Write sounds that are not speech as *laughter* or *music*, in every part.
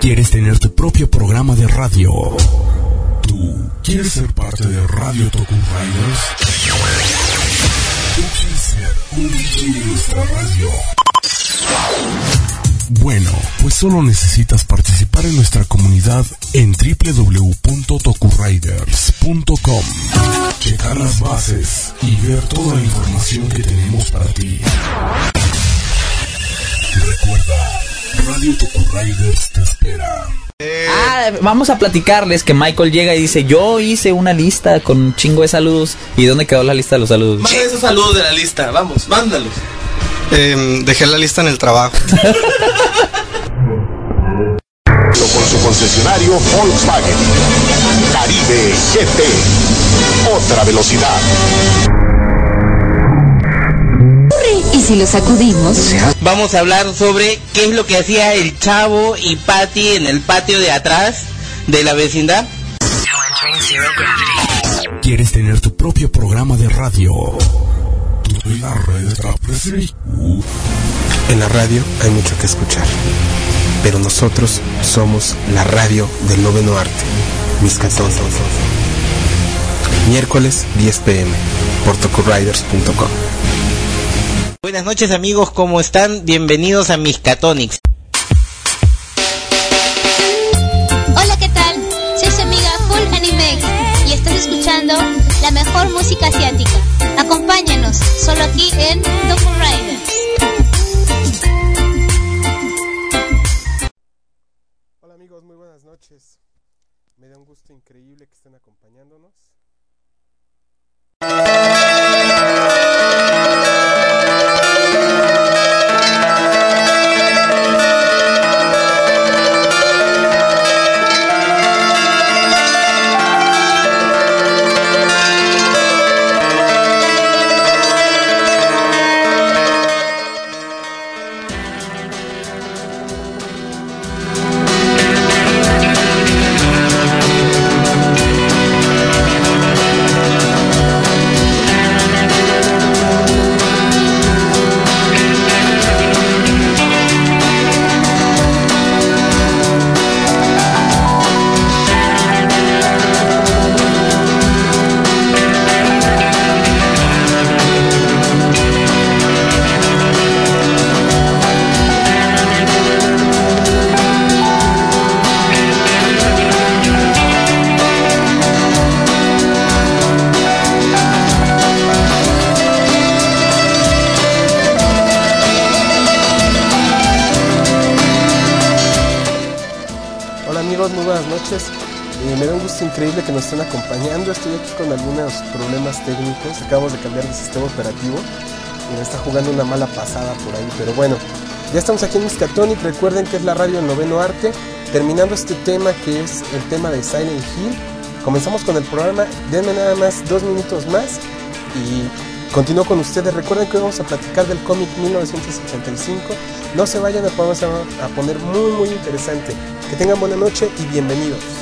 ¿Quieres tener tu propio programa de radio? ¿Tú quieres ser parte de Radio Toku Riders? ¿Tú quieres ser un DJ de nuestra radio? Bueno, pues solo necesitas participar en nuestra comunidad en www.tokuriders.com. Checar las bases y ver toda la información que tenemos para ti. Recuerda, Radio Toku Riders te espera. Ah, vamos a platicarles que Michael llega y dice, yo hice una lista con un chingo de saludos. ¿Y dónde quedó la lista de los saludos? Manda esos saludos de la lista, vamos, mándalos. Em, dejé la lista en el trabajo. *laughs* con su concesionario Volkswagen. Caribe GT. Otra velocidad. ¿Y si lo sacudimos? Vamos a hablar sobre qué es lo que hacía el chavo y Patty en el patio de atrás de la vecindad. ¿Quieres tener tu propio programa de radio? La red En la radio hay mucho que escuchar, pero nosotros somos la radio del noveno arte, Miscatón. Miércoles 10 pm por tokuriders.com. Buenas noches amigos, ¿cómo están? Bienvenidos a Miscatonics. Hola, ¿qué tal? Soy su amiga Full Animex y estás escuchando la mejor música asiática. Acompáñanos, solo aquí en Toku Riders. Hola amigos, muy buenas noches. Me da un gusto increíble que estén acompañándonos. Jugando una mala pasada por ahí. Pero bueno, ya estamos aquí en Miskatonic. Recuerden que es la radio noveno arte. Terminando este tema que es el tema de Silent Hill. Comenzamos con el programa. Denme nada más dos minutos más y continúo con ustedes. Recuerden que hoy vamos a platicar del cómic 1985. No se vayan, el programa se va a poner muy muy interesante. Que tengan buena noche y bienvenidos.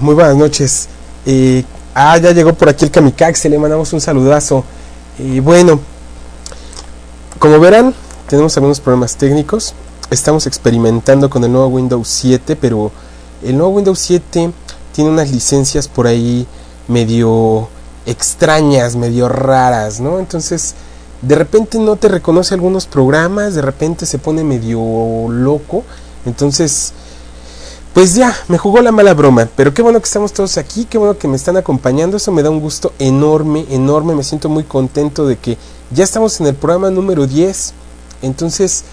Muy buenas noches. Eh, ah, ya llegó por aquí el Kamikaze, le mandamos un saludazo. Y bueno, como verán, tenemos algunos problemas técnicos. Estamos experimentando con el nuevo Windows 7, pero el nuevo Windows 7 tiene unas licencias por ahí medio extrañas, medio raras, ¿no? Entonces, de repente no te reconoce algunos programas, de repente se pone medio loco. Entonces, pues ya, me jugó la mala broma. Pero qué bueno que estamos todos aquí, qué bueno que me están acompañando. Eso me da un gusto enorme, enorme. Me siento muy contento de que ya estamos en el programa número 10. Entonces,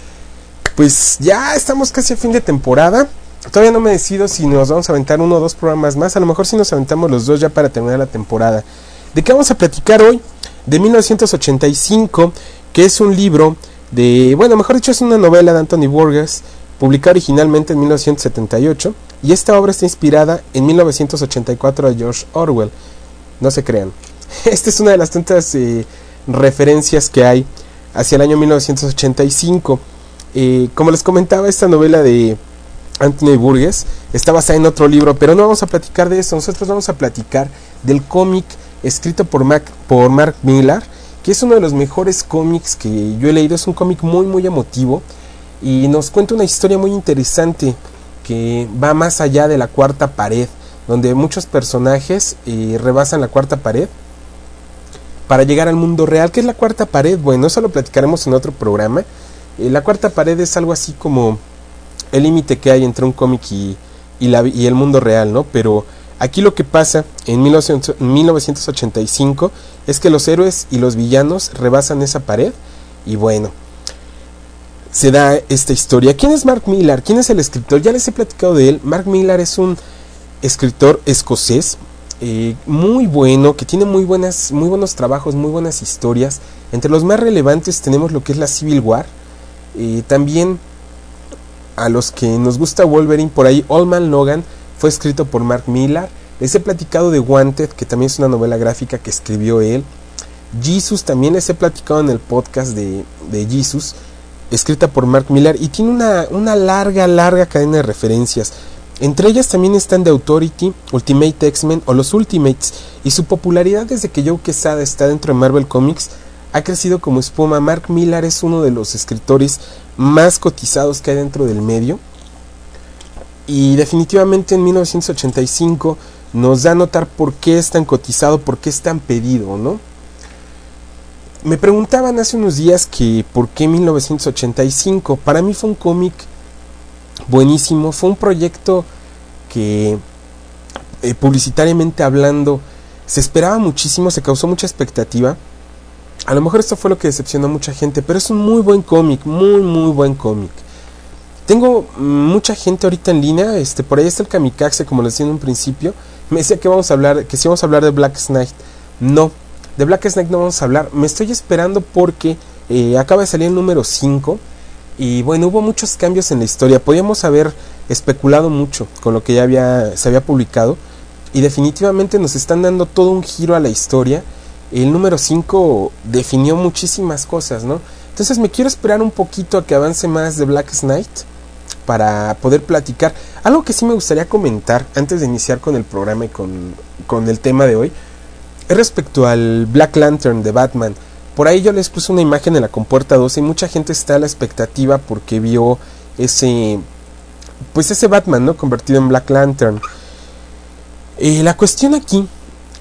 pues ya estamos casi a fin de temporada. Todavía no me decido si nos vamos a aventar uno o dos programas más. A lo mejor si nos aventamos los dos ya para terminar la temporada. ¿De qué vamos a platicar hoy? De 1985, que es un libro de, bueno, mejor dicho, es una novela de Anthony Burgess, publicada originalmente en 1978, y esta obra está inspirada en 1984 de George Orwell. No se crean. *laughs* Esta es una de las tantas eh, referencias que hay hacia el año 1985. Eh, como les comentaba, esta novela de Anthony Burgess está basada en otro libro, pero no vamos a platicar de eso. Nosotros vamos a platicar del cómic escrito por, Mac, por Mark Millar, que es uno de los mejores cómics que yo he leído. Es un cómic muy, muy emotivo y nos cuenta una historia muy interesante que va más allá de la cuarta pared, donde muchos personajes eh, rebasan la cuarta pared para llegar al mundo real. ¿Qué es la cuarta pared? Bueno, eso lo platicaremos en otro programa. Eh, la cuarta pared es algo así como el límite que hay entre un cómic y, y, y el mundo real, ¿no? Pero Aquí lo que pasa en 1985 es que los héroes y los villanos rebasan esa pared y bueno, se da esta historia. ¿Quién es Mark Millar? ¿Quién es el escritor? Ya les he platicado de él. Mark Millar es un escritor escocés eh, muy bueno, que tiene muy, buenas, muy buenos trabajos, muy buenas historias. Entre los más relevantes tenemos lo que es la Civil War. Eh, también a los que nos gusta Wolverine, por ahí Allman Logan fue escrito por Mark Millar. Les he platicado de Wanted, que también es una novela gráfica que escribió él. Jesus también les he platicado en el podcast de, de Jesus, escrita por Mark Millar, y tiene una, una larga, larga cadena de referencias. Entre ellas también están The Authority, Ultimate X-Men o los Ultimates, y su popularidad desde que Joe Quesada está dentro de Marvel Comics ha crecido como espuma. Mark Millar es uno de los escritores más cotizados que hay dentro del medio. Y definitivamente en 1985 nos da a notar por qué es tan cotizado, por qué es tan pedido, ¿no? Me preguntaban hace unos días que por qué 1985. Para mí fue un cómic buenísimo, fue un proyecto que eh, publicitariamente hablando se esperaba muchísimo, se causó mucha expectativa. A lo mejor esto fue lo que decepcionó a mucha gente, pero es un muy buen cómic, muy muy buen cómic. Tengo mucha gente ahorita en línea, este, por ahí está el Kamikaze, como les decía en un principio. Me decía que vamos a hablar, que si vamos a hablar de Black Knight. No, de Black Knight no vamos a hablar. Me estoy esperando porque eh, acaba de salir el número 5. Y bueno, hubo muchos cambios en la historia. Podíamos haber especulado mucho con lo que ya había, se había publicado. Y definitivamente nos están dando todo un giro a la historia. El número 5 definió muchísimas cosas, ¿no? Entonces me quiero esperar un poquito a que avance más de Black Knight para poder platicar. Algo que sí me gustaría comentar antes de iniciar con el programa y con, con el tema de hoy es respecto al Black Lantern de Batman. Por ahí yo les puse una imagen en la compuerta 12 y mucha gente está a la expectativa porque vio ese pues ese Batman, ¿no? convertido en Black Lantern. Eh, la cuestión aquí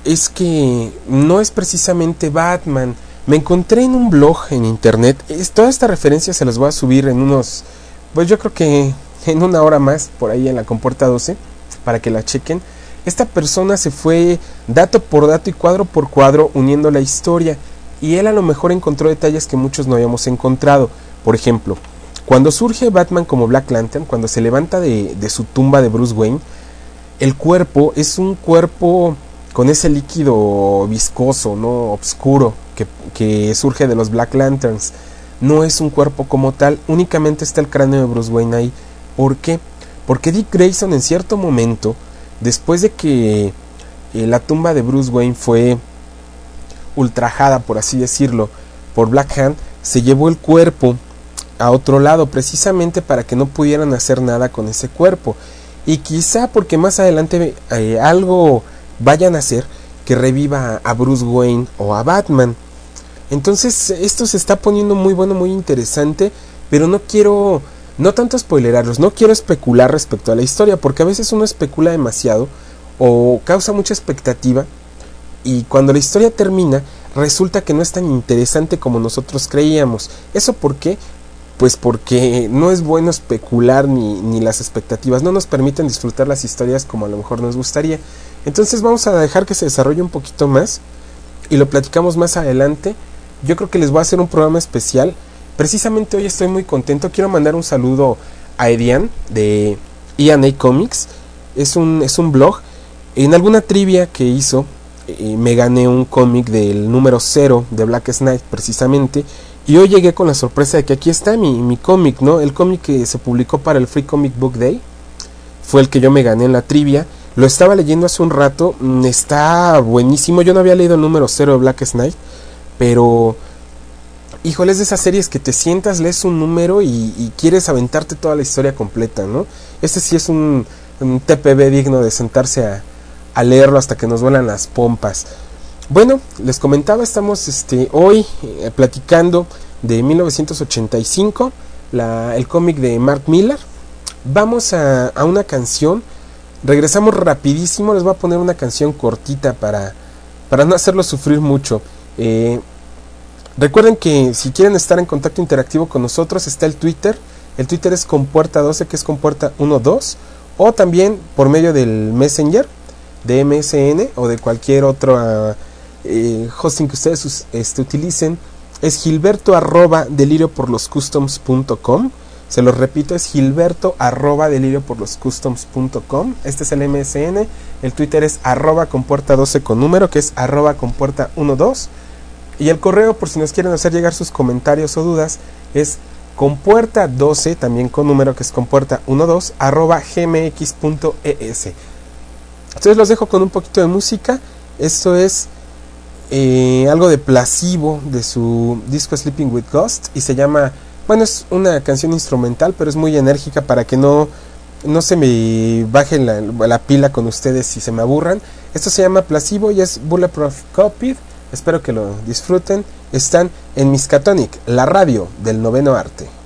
es que no es precisamente Batman. Me encontré en un blog en internet. Es, toda esta referencia se las voy a subir en unos pues yo creo que en una hora más, por ahí en la compuerta 12, para que la chequen, esta persona se fue dato por dato y cuadro por cuadro uniendo la historia y él a lo mejor encontró detalles que muchos no habíamos encontrado. Por ejemplo, cuando surge Batman como Black Lantern, cuando se levanta de, su tumba de Bruce Wayne, el cuerpo es un cuerpo con ese líquido viscoso, no oscuro, que, que surge de los Black Lanterns no es un cuerpo como tal, únicamente está el cráneo de Bruce Wayne ahí. ¿Por qué? Porque Dick Grayson en cierto momento, después de que eh, la tumba de Bruce Wayne fue ultrajada, por así decirlo, por Black Hand, se llevó el cuerpo a otro lado precisamente para que no pudieran hacer nada con ese cuerpo. Y quizá porque más adelante eh, algo vayan a hacer que reviva a Bruce Wayne o a Batman. Entonces esto se está poniendo muy bueno, muy interesante, pero no quiero, no tanto spoilerarlos, no quiero especular respecto a la historia, porque a veces uno especula demasiado o causa mucha expectativa y cuando la historia termina, resulta que no es tan interesante como nosotros creíamos. ¿Eso por qué? Pues porque no es bueno especular ni, ni las expectativas, no nos permiten disfrutar las historias como a lo mejor nos gustaría. Entonces vamos a dejar que se desarrolle un poquito más y lo platicamos más adelante. Yo creo que les voy a hacer un programa especial. Precisamente hoy estoy muy contento. Quiero mandar un saludo a Edian de EA Comics. Es un, es un blog. En alguna trivia que hizo, eh, me gané un cómic del número 0 de Black Knight precisamente. Y hoy llegué con la sorpresa de que aquí está mi, mi cómic, ¿no? El cómic que se publicó para el Free Comic Book Day. Fue el que yo me gané en la trivia. Lo estaba leyendo hace un rato. mm, Está buenísimo. Yo no había leído el número 0 de Black Knight. Pero... Híjole, es de esas series que te sientas, lees un número y, quieres aventarte toda la historia completa, ¿no? Este sí es un, un TPB digno de sentarse a, leerlo hasta que nos vuelan las pompas. Bueno, les comentaba, estamos este, hoy eh, platicando de 1985, la, el cómic de Mark Miller. Vamos a, a una canción, regresamos rapidísimo, les voy a poner una canción cortita para, para no hacerlo sufrir mucho. Eh, recuerden que si quieren estar en contacto interactivo con nosotros está el Twitter, el Twitter es compuerta 12 que es compuerta 12 o también por medio del Messenger de MSN o de cualquier otro eh, hosting que ustedes us- este, utilicen. Es gilberto arroba delirio por los customs.com se los repito es gilberto arroba delirio por los customs.com este es el MSN el Twitter es arroba compuerta 12 con número que es arroba compuerta 12 y el correo por si nos quieren hacer llegar sus comentarios o dudas es compuerta 12 también con número que es compuerta 12 arroba gmx.es entonces los dejo con un poquito de música. Esto es eh, algo de Placebo de su disco Sleeping with Ghost y se llama, bueno, es una canción instrumental, pero es muy enérgica para que no, no se me baje la, la pila con ustedes si se me aburran. Esto se llama Placebo y es Bulletproof Copied. Espero que lo disfruten. Están en Miskatonic, la radio del noveno arte.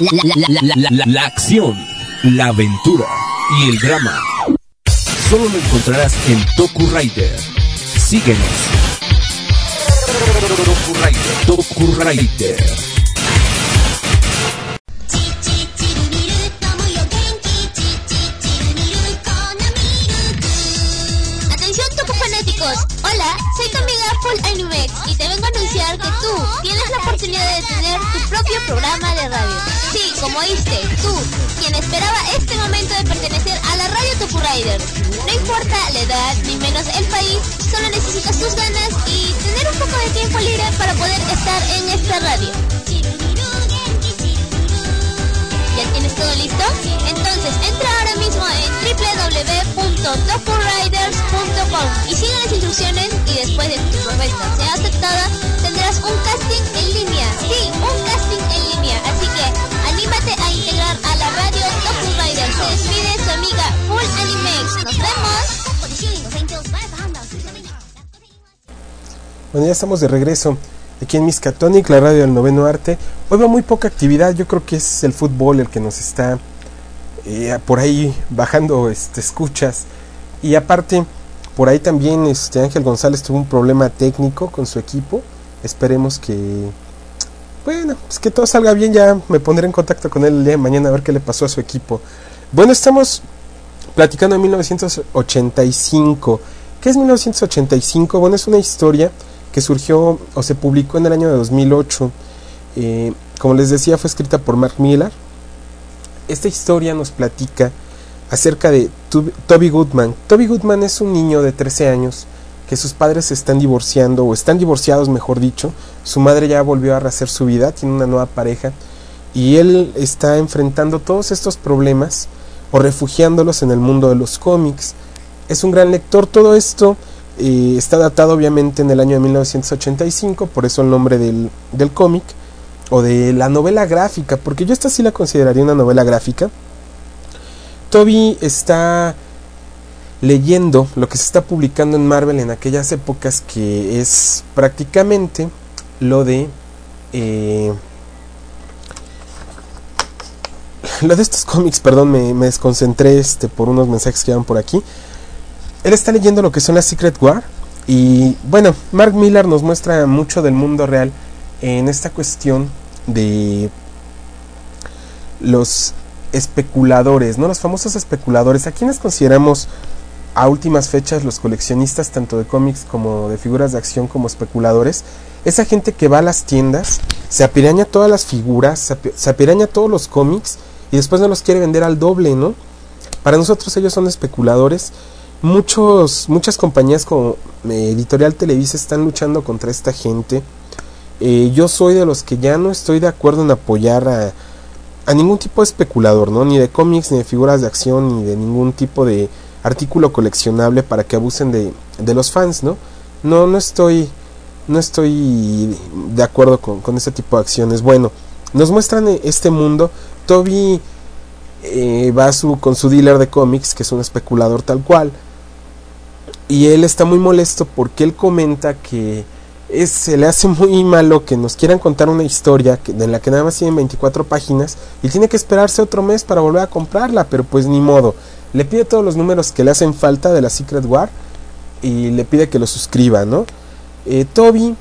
la, acción, la aventura y el drama. Solo lo encontrarás en Toku Rider. Síguenos. Toku Rider. Atención Toku. Hola, soy tu amiga Full Animex y te vengo a anunciar que tú tienes la oportunidad de tener tu propio programa de radio como oíste, tú, quien esperaba este momento de pertenecer a la radio Topu Rider. No importa la edad ni menos el país, solo necesitas tus ganas y tener un poco de tiempo libre para poder estar en esta radio. ¿Ya tienes todo listo? Entonces entra ahora mismo en www.topuriders.com y sigue las instrucciones y después de que tu propuesta sea aceptada tendrás un casting en línea. Sí, un Full. Bueno, ya estamos de regreso aquí en Miskatonic, la radio del noveno arte. Hoy va muy poca actividad, yo creo que es el fútbol el que nos está eh, por ahí bajando este, escuchas. Y aparte, por ahí también este Ángel González tuvo un problema técnico con su equipo. Esperemos que, bueno, pues que todo salga bien. Ya me pondré en contacto con él el día de mañana a ver qué le pasó a su equipo. Bueno, estamos platicando de 1985. ¿Qué es 1985? Bueno, es una historia que surgió o se publicó en el año de 2008. Eh, como les decía, fue escrita por Mark Miller. Esta historia nos platica acerca de Toby Goodman. Toby Goodman es un niño de 13 años que sus padres se están divorciando o están divorciados, mejor dicho. Su madre ya volvió a rehacer su vida, tiene una nueva pareja y él está enfrentando todos estos problemas o refugiándolos en el mundo de los cómics. Es un gran lector, todo esto está datado obviamente en el año de 1985, por eso el nombre del, del cómic o de la novela gráfica, porque yo esta sí la consideraría una novela gráfica. Toby está leyendo lo que se está publicando en Marvel en aquellas épocas que es prácticamente lo de eh, *laughs* lo de estos cómics, perdón, me, desconcentré este, por unos mensajes que iban por aquí. Él está leyendo lo que son las Secret War. Y bueno, Mark Miller nos muestra mucho del mundo real en esta cuestión de los especuladores, ¿no? Los famosos especuladores. ¿A quienes consideramos a últimas fechas los coleccionistas tanto de cómics como de figuras de acción como especuladores? Esa gente que va a las tiendas, se apiraña todas las figuras, se apiraña todos los cómics y después no los quiere vender al doble, ¿no? Para nosotros ellos son especuladores. Muchos, muchas compañías como eh, Editorial Televisa están luchando contra esta gente. Eh, yo soy de los que ya no estoy de acuerdo en apoyar a, a ningún tipo de especulador, ¿no? Ni de cómics, ni de figuras de acción, ni de ningún tipo de artículo coleccionable para que abusen de, de los fans, ¿no? No, no estoy, no estoy de acuerdo con, con ese tipo de acciones. Bueno, nos muestran este mundo. Toby eh, va su, con su dealer de cómics, que es un especulador tal cual. Y él está muy molesto porque él comenta que se le hace muy malo que nos quieran contar una historia que, en la que nada más tienen 24 páginas y tiene que esperarse otro mes para volver a comprarla, pero pues ni modo. Le pide todos los números que le hacen falta de la Secret War y le pide que lo suscriba, ¿no? Eh, Toby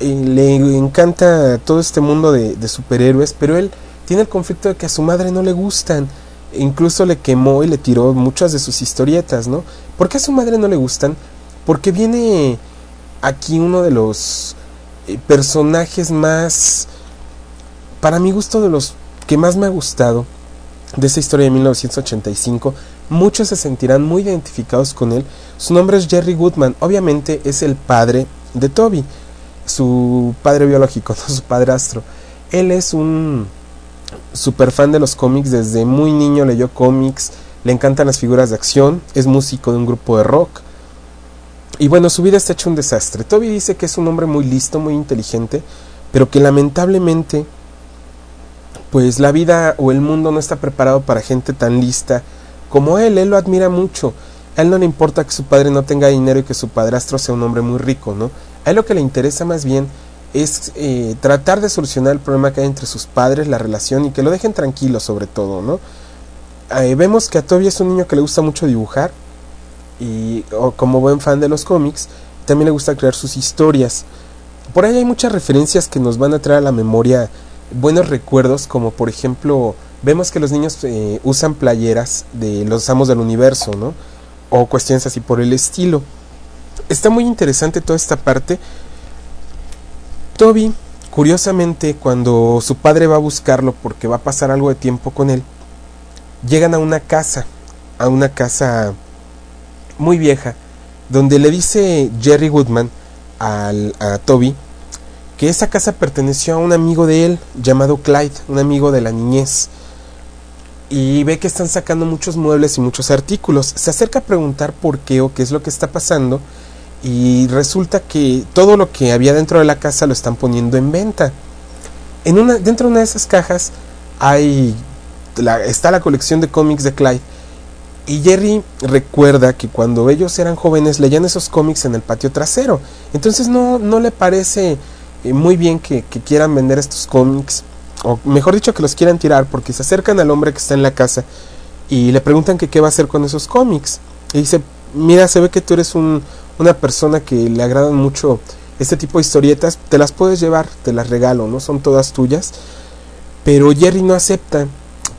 eh, le encanta todo este mundo de, superhéroes, pero él tiene el conflicto de que a su madre no le gustan. Incluso le quemó y le tiró muchas de sus historietas, ¿no? ¿Por qué a su madre no le gustan? Porque viene aquí uno de los eh, personajes más, para mi gusto, de los que más me ha gustado de esa historia de 1985. Muchos se sentirán muy identificados con él. Su nombre es Jerry Goodman. Obviamente es el padre de Toby, su padre biológico, *laughs* su padrastro. Él es un super fan de los cómics. Desde muy niño leyó cómics. Le encantan las figuras de acción. Es músico de un grupo de rock. Y bueno, su vida está hecho un desastre. Toby dice que es un hombre muy listo, muy inteligente, pero que lamentablemente, pues la vida o el mundo no está preparado para gente tan lista como él. Él lo admira mucho. A él no le importa que su padre no tenga dinero y que su padrastro sea un hombre muy rico, ¿no? A él lo que le interesa más bien es eh, tratar de solucionar el problema que hay entre sus padres, la relación y que lo dejen tranquilo sobre todo, ¿no? Eh, vemos que a Toby es un niño que le gusta mucho dibujar y como buen fan de los cómics, también le gusta crear sus historias. Por ahí hay muchas referencias que nos van a traer a la memoria buenos recuerdos, como por ejemplo, vemos que los niños eh, usan playeras de los amos del universo, ¿no? O cuestiones así por el estilo. está muy interesante toda esta parte. Toby, curiosamente, cuando su padre va a buscarlo porque va a pasar algo de tiempo con él, llegan a una casa, a una casa muy vieja, donde le dice Jerry Woodman al, a Toby que esa casa perteneció a un amigo de él llamado Clyde, un amigo de la niñez. Y ve que están sacando muchos muebles y muchos artículos. Se acerca a preguntar por qué o qué es lo que está pasando. Y resulta que todo lo que había dentro de la casa lo están poniendo en venta. En una, dentro de una de esas cajas hay la, está la colección de cómics de Clyde. Y Jerry recuerda que cuando ellos eran jóvenes leían esos cómics en el patio trasero. Entonces no, no le parece eh, muy bien que, quieran vender estos cómics. O mejor dicho, que los quieran tirar porque se acercan al hombre que está en la casa y le preguntan que qué va a hacer con esos cómics. Y dice, mira, se ve que tú eres un, una persona que le agradan mucho este tipo de historietas. Te las puedes llevar, te las regalo, ¿no? Son todas tuyas. Pero Jerry no acepta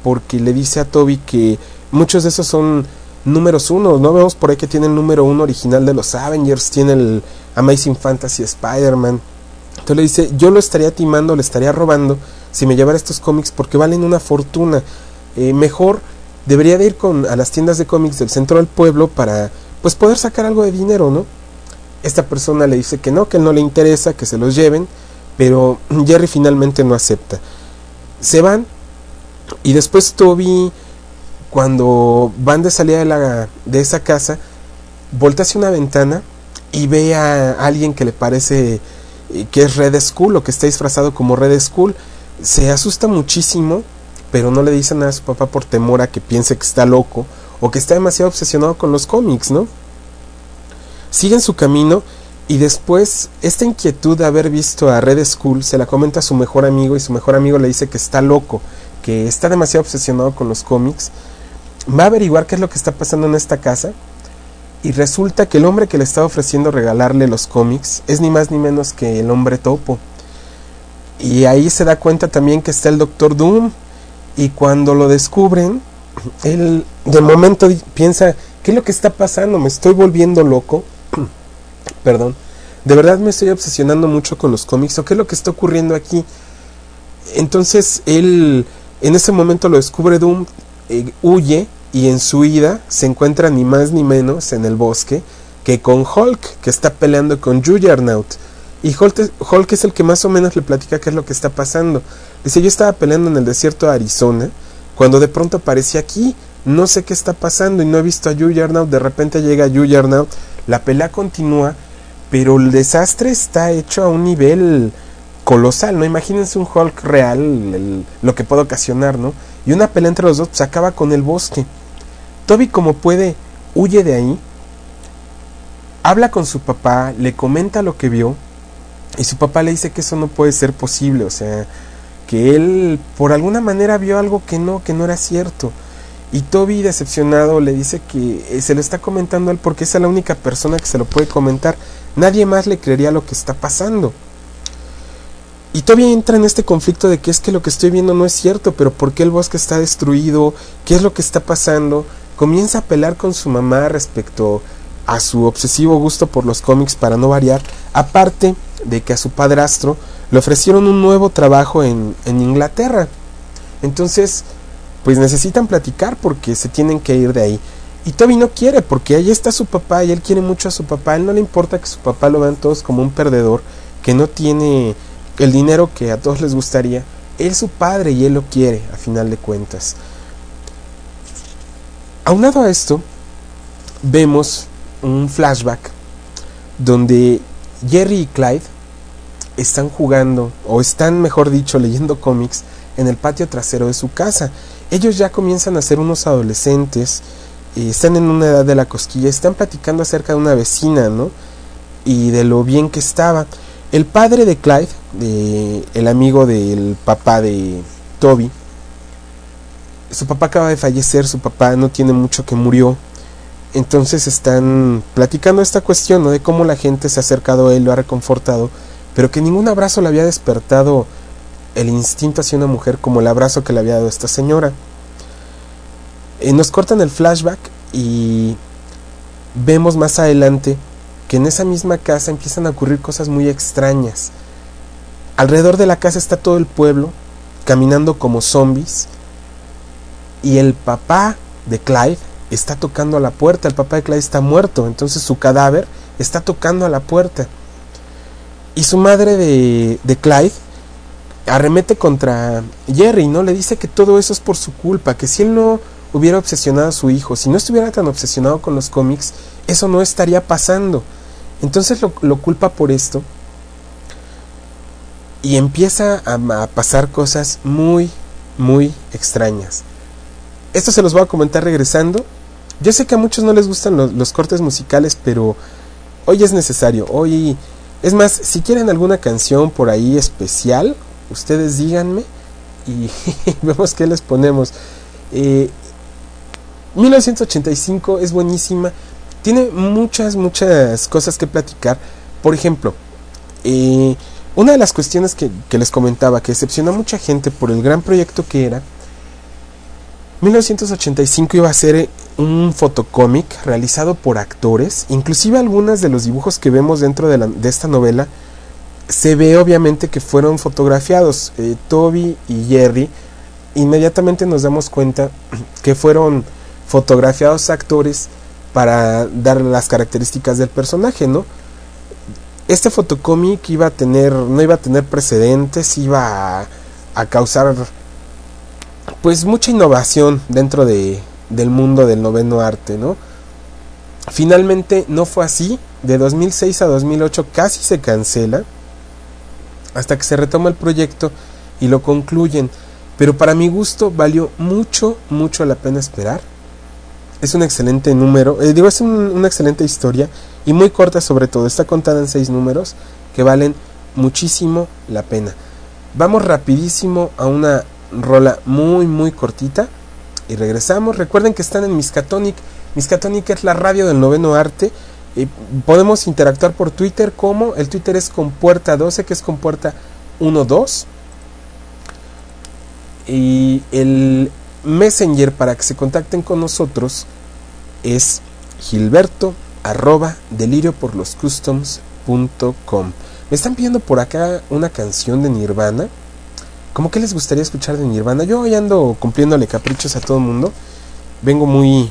porque le dice a Toby que muchos de esos son números uno, ¿no? Vemos por ahí que tiene el número uno original de los Avengers, tiene el Amazing Fantasy Spider-Man. Entonces le dice, yo lo estaría timando, le estaría robando si me llevara estos cómics porque valen una fortuna. Eh, mejor debería de ir con, a las tiendas de cómics del centro del pueblo para pues poder sacar algo de dinero, ¿no? Esta persona le dice que no, que no le interesa, que se los lleven, pero *clears throat* Jerry finalmente no acepta. Se van y después Toby cuando van de salida de, la, de esa casa, voltea hacia una ventana y ve a alguien que le parece que es Red School o que está disfrazado como Red School. Se asusta muchísimo, pero no le dice nada a su papá por temor a que piense que está loco o que está demasiado obsesionado con los cómics, ¿no? Siguen su camino y después esta inquietud de haber visto a Red School se la comenta a su mejor amigo y su mejor amigo le dice que está loco, que está demasiado obsesionado con los cómics. Va a averiguar qué es lo que está pasando en esta casa y resulta que el hombre que le está ofreciendo regalarle los cómics es ni más ni menos que el hombre topo. Y ahí se da cuenta también que está el Doctor Doom. Y cuando lo descubren, él de momento piensa, ¿qué es lo que está pasando? ¿Me estoy volviendo loco? *clears throat* Perdón. ¿De verdad me estoy obsesionando mucho con los cómics? ¿O qué es lo que está ocurriendo aquí? Entonces él en ese momento lo descubre Doom, eh, huye y en su ida se encuentra ni más ni menos en el bosque que con Hulk, que está peleando con Juggernaut. Y Hulk, Hulk, es el que más o menos le platica qué es lo que está pasando. Dice, yo estaba peleando en el desierto de Arizona, cuando de pronto aparecí aquí, no sé qué está pasando y no he visto a Juggernaut, de repente llega Juggernaut, la pelea continúa, pero el desastre está hecho a un nivel colosal, ¿no? Imagínense un Hulk real, el, lo que puede ocasionar, ¿no? Y una pelea entre los dos se acaba con el bosque. Toby como puede huye de ahí, habla con su papá, le comenta lo que vio y su papá le dice que eso no puede ser posible, o sea, que él por alguna manera vio algo que no, que no era cierto. Y Toby decepcionado le dice que eh, se lo está comentando él porque es la única persona que se lo puede comentar. Nadie más le creería lo que está pasando. Y todavía entra en este conflicto de que es que lo que estoy viendo no es cierto, pero ¿por qué el bosque está destruido? ¿Qué es lo que está pasando? Comienza a pelear con su mamá respecto a su obsesivo gusto por los cómics para no variar, aparte de que a su padrastro le ofrecieron un nuevo trabajo en, en Inglaterra. Entonces, pues necesitan platicar porque se tienen que ir de ahí. Y Toby no quiere porque ahí está su papá y él quiere mucho a su papá. A él no le importa que su papá lo vean todos como un perdedor, que no tiene el dinero que a todos les gustaría. Él es su padre y él lo quiere, a final de cuentas. Aunado a esto, vemos un flashback donde Jerry y Clyde están jugando, o están, mejor dicho, leyendo cómics en el patio trasero de su casa. Ellos ya comienzan a ser unos adolescentes, eh, están en una edad de la cosquilla, están platicando acerca de una vecina, ¿no? Y de lo bien que estaba. El padre de Clyde, de, el amigo del papá de Toby, su papá acaba de fallecer, su papá no tiene mucho que murió. Entonces están platicando esta cuestión ¿no? de cómo la gente se ha acercado a él, lo ha reconfortado, pero que ningún abrazo le había despertado el instinto hacia una mujer como el abrazo que le había dado esta señora. Eh, nos cortan el flashback y vemos más adelante que en esa misma casa empiezan a ocurrir cosas muy extrañas. Alrededor de la casa está todo el pueblo, caminando como zombies, y el papá de Clyde está tocando a la puerta, el papá de Clyde está muerto, entonces su cadáver está tocando a la puerta. Y su madre de, de Clyde arremete contra Jerry, ¿no? Le dice que todo eso es por su culpa, que si él no hubiera obsesionado a su hijo, si no estuviera tan obsesionado con los cómics, eso no estaría pasando. Entonces lo, culpa por esto. Y empieza a, a, pasar cosas muy, muy extrañas. Esto se los voy a comentar regresando. Yo sé que a muchos no les gustan los, cortes musicales, pero hoy es necesario. Hoy, es más, si quieren alguna canción por ahí especial, ustedes díganme y *laughs* vemos qué les ponemos. Eh, 1985 es buenísima, tiene muchas, muchas cosas que platicar. Por ejemplo, eh, una de las cuestiones que, que, les comentaba que decepcionó a mucha gente por el gran proyecto que era, 1985 iba a ser un fotocómic realizado por actores, inclusive algunas de los dibujos que vemos dentro de, la, de esta novela se ve obviamente que fueron fotografiados. Eh, Toby y Jerry inmediatamente nos damos cuenta *clears throat* que fueron fotografiados actores para dar las características del personaje, ¿no? Este fotocómic iba a tener, no iba a tener precedentes, iba a causar pues mucha innovación dentro de, del mundo del noveno arte, ¿no? Finalmente no fue así, de 2006 a 2008 casi se cancela, hasta que se retoma el proyecto y lo concluyen. Pero para mi gusto valió mucho, mucho la pena esperar. Es un excelente número, eh, digo, es un, una excelente historia y muy corta sobre todo. Está contada en seis números que valen muchísimo la pena. Vamos rapidísimo a una rola muy, muy cortita y regresamos. Recuerden que están en Miskatonic. Miskatonic es la radio del noveno arte. Y podemos interactuar por Twitter como el Twitter es con puerta 12 que es con puerta 12 y el messenger para que se contacten con nosotros es gilberto arroba delirio por los customs.com me están pidiendo por acá una canción de Nirvana como que les gustaría escuchar de Nirvana yo hoy ando cumpliéndole caprichos a todo el mundo vengo muy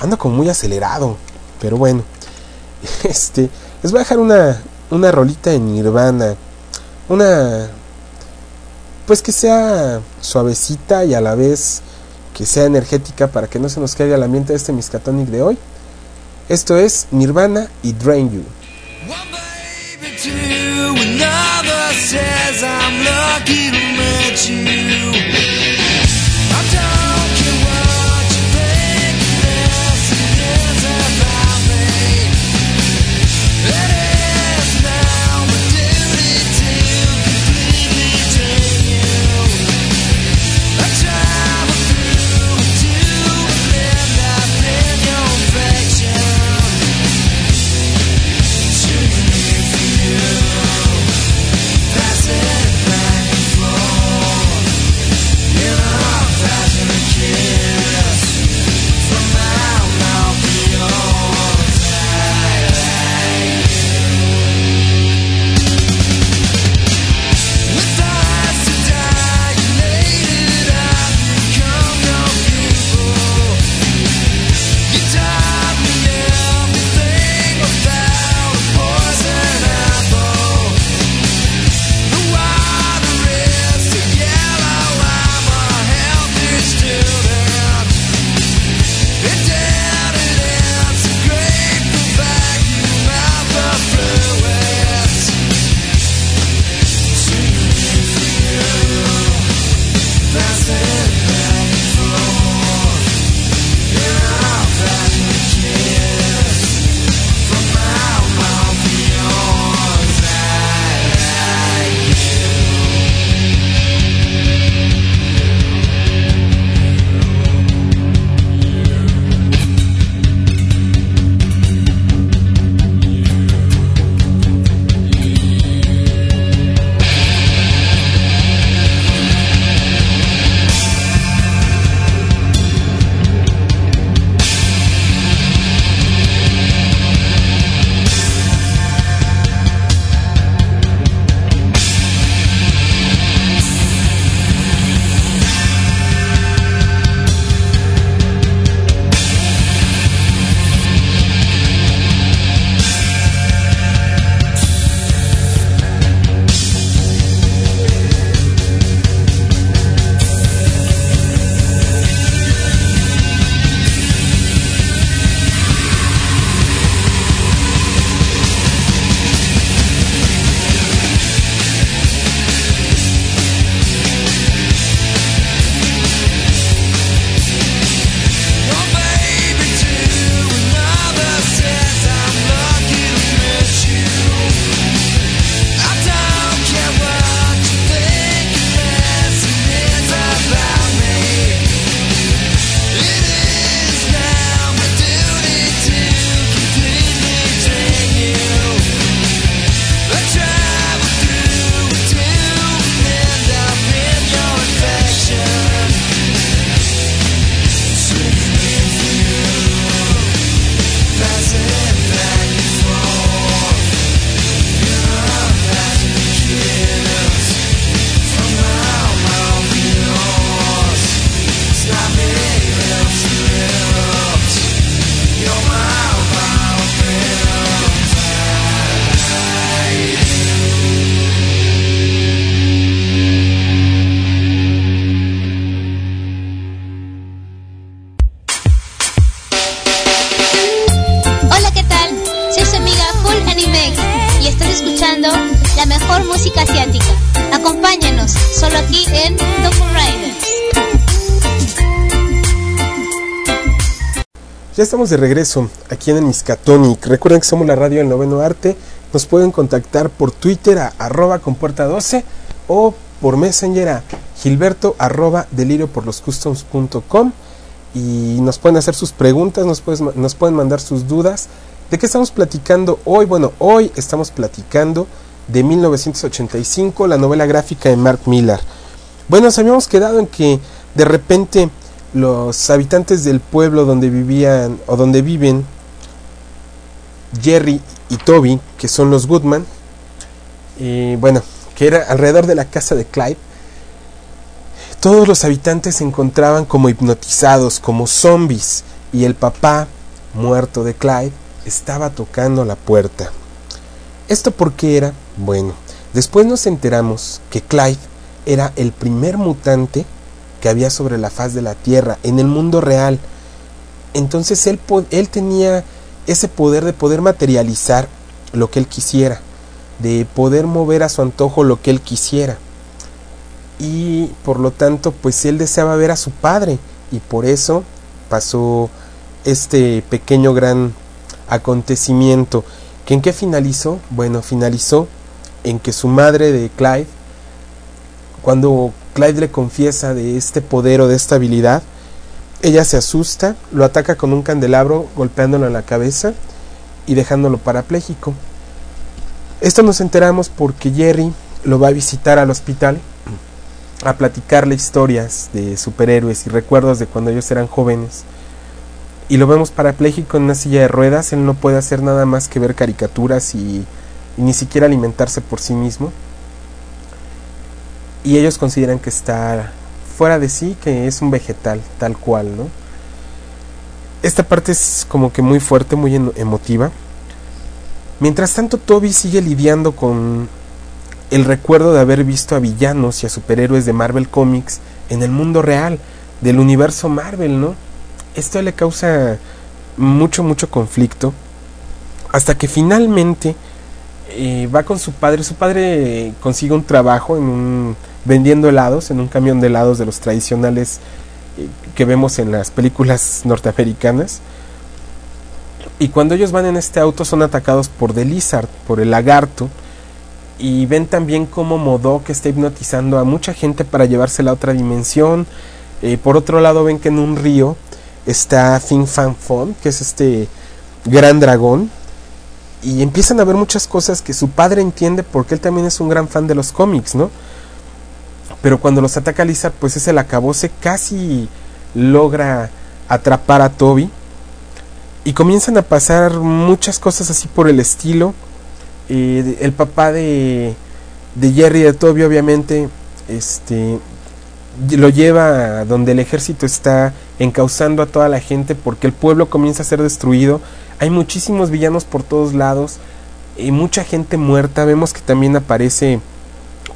ando como muy acelerado pero bueno *laughs* este, les voy a dejar una, una rolita en Nirvana. Una. Pues que sea suavecita y a la vez que sea energética para que no se nos caiga el ambiente de este Miskatonic de hoy. Esto es Nirvana y Drain You. says I'm lucky to meet you. De regreso aquí en el Miskatonic. Recuerden que somos la radio del noveno arte. Nos pueden contactar por Twitter a arroba con puerta 12 o por Messenger a gilberto arroba delirio por los customs.com y nos pueden hacer sus preguntas, nos, nos pueden mandar sus dudas. ¿De qué estamos platicando hoy? Bueno, hoy estamos platicando de 1985, la novela gráfica de Mark Millar. Bueno, nos habíamos quedado en que de repente los habitantes del pueblo donde vivían o donde viven Jerry y Toby, que son los Goodman, y bueno, que era alrededor de la casa de Clyde, todos los habitantes se encontraban como hipnotizados, como zombies, y el papá, muerto de Clyde, estaba tocando la puerta. ¿Esto por qué era? Bueno, después nos enteramos que Clyde era el primer mutante que había sobre la faz de la Tierra, en el mundo real. Entonces él, él tenía ese poder de poder materializar lo que él quisiera, de poder mover a su antojo lo que él quisiera. Y por lo tanto, pues él deseaba ver a su padre y por eso pasó este pequeño gran acontecimiento. ¿Que ¿En qué finalizó? Bueno, finalizó en que su madre de Clyde, cuando Clyde le confiesa de este poder o de esta habilidad, ella se asusta, lo ataca con un candelabro golpeándolo en la cabeza y dejándolo parapléjico. Esto nos enteramos porque Jerry lo va a visitar al hospital a platicarle historias de superhéroes y recuerdos de cuando ellos eran jóvenes. Y lo vemos parapléjico en una silla de ruedas, él no puede hacer nada más que ver caricaturas y, y ni siquiera alimentarse por sí mismo. Y ellos consideran que está fuera de sí, que es un vegetal, tal cual, ¿no? Esta parte es como que muy fuerte, muy emotiva. Mientras tanto, Toby sigue lidiando con el recuerdo de haber visto a villanos y a superhéroes de Marvel Comics en el mundo real, del universo Marvel, ¿no? Esto le causa mucho, mucho conflicto. Hasta que finalmente eh, va con su padre. Su padre consigue un trabajo en un, vendiendo helados, en un camión de helados de los tradicionales eh, que vemos en las películas *laughs* norteamericanas. Y cuando ellos van en este auto son atacados por The Lizard, por el lagarto. Y ven también cómo Modok está hipnotizando a mucha gente para llevársela a otra dimensión. Eh, por otro lado ven que en un río está Fin Fan Fon, que es este gran dragón. Y empiezan a ver muchas cosas que su padre entiende porque él también es un gran fan de los cómics, ¿no? Pero cuando los ataca Lizard, pues es el acabose, casi logra atrapar a Toby y comienzan a pasar muchas cosas así por el estilo. Eh, el papá de, de Jerry de Toby obviamente este, lo lleva donde el ejército está encauzando a toda la gente porque el pueblo comienza a ser destruido. Hay muchísimos villanos por todos lados y mucha gente muerta. Vemos que también aparece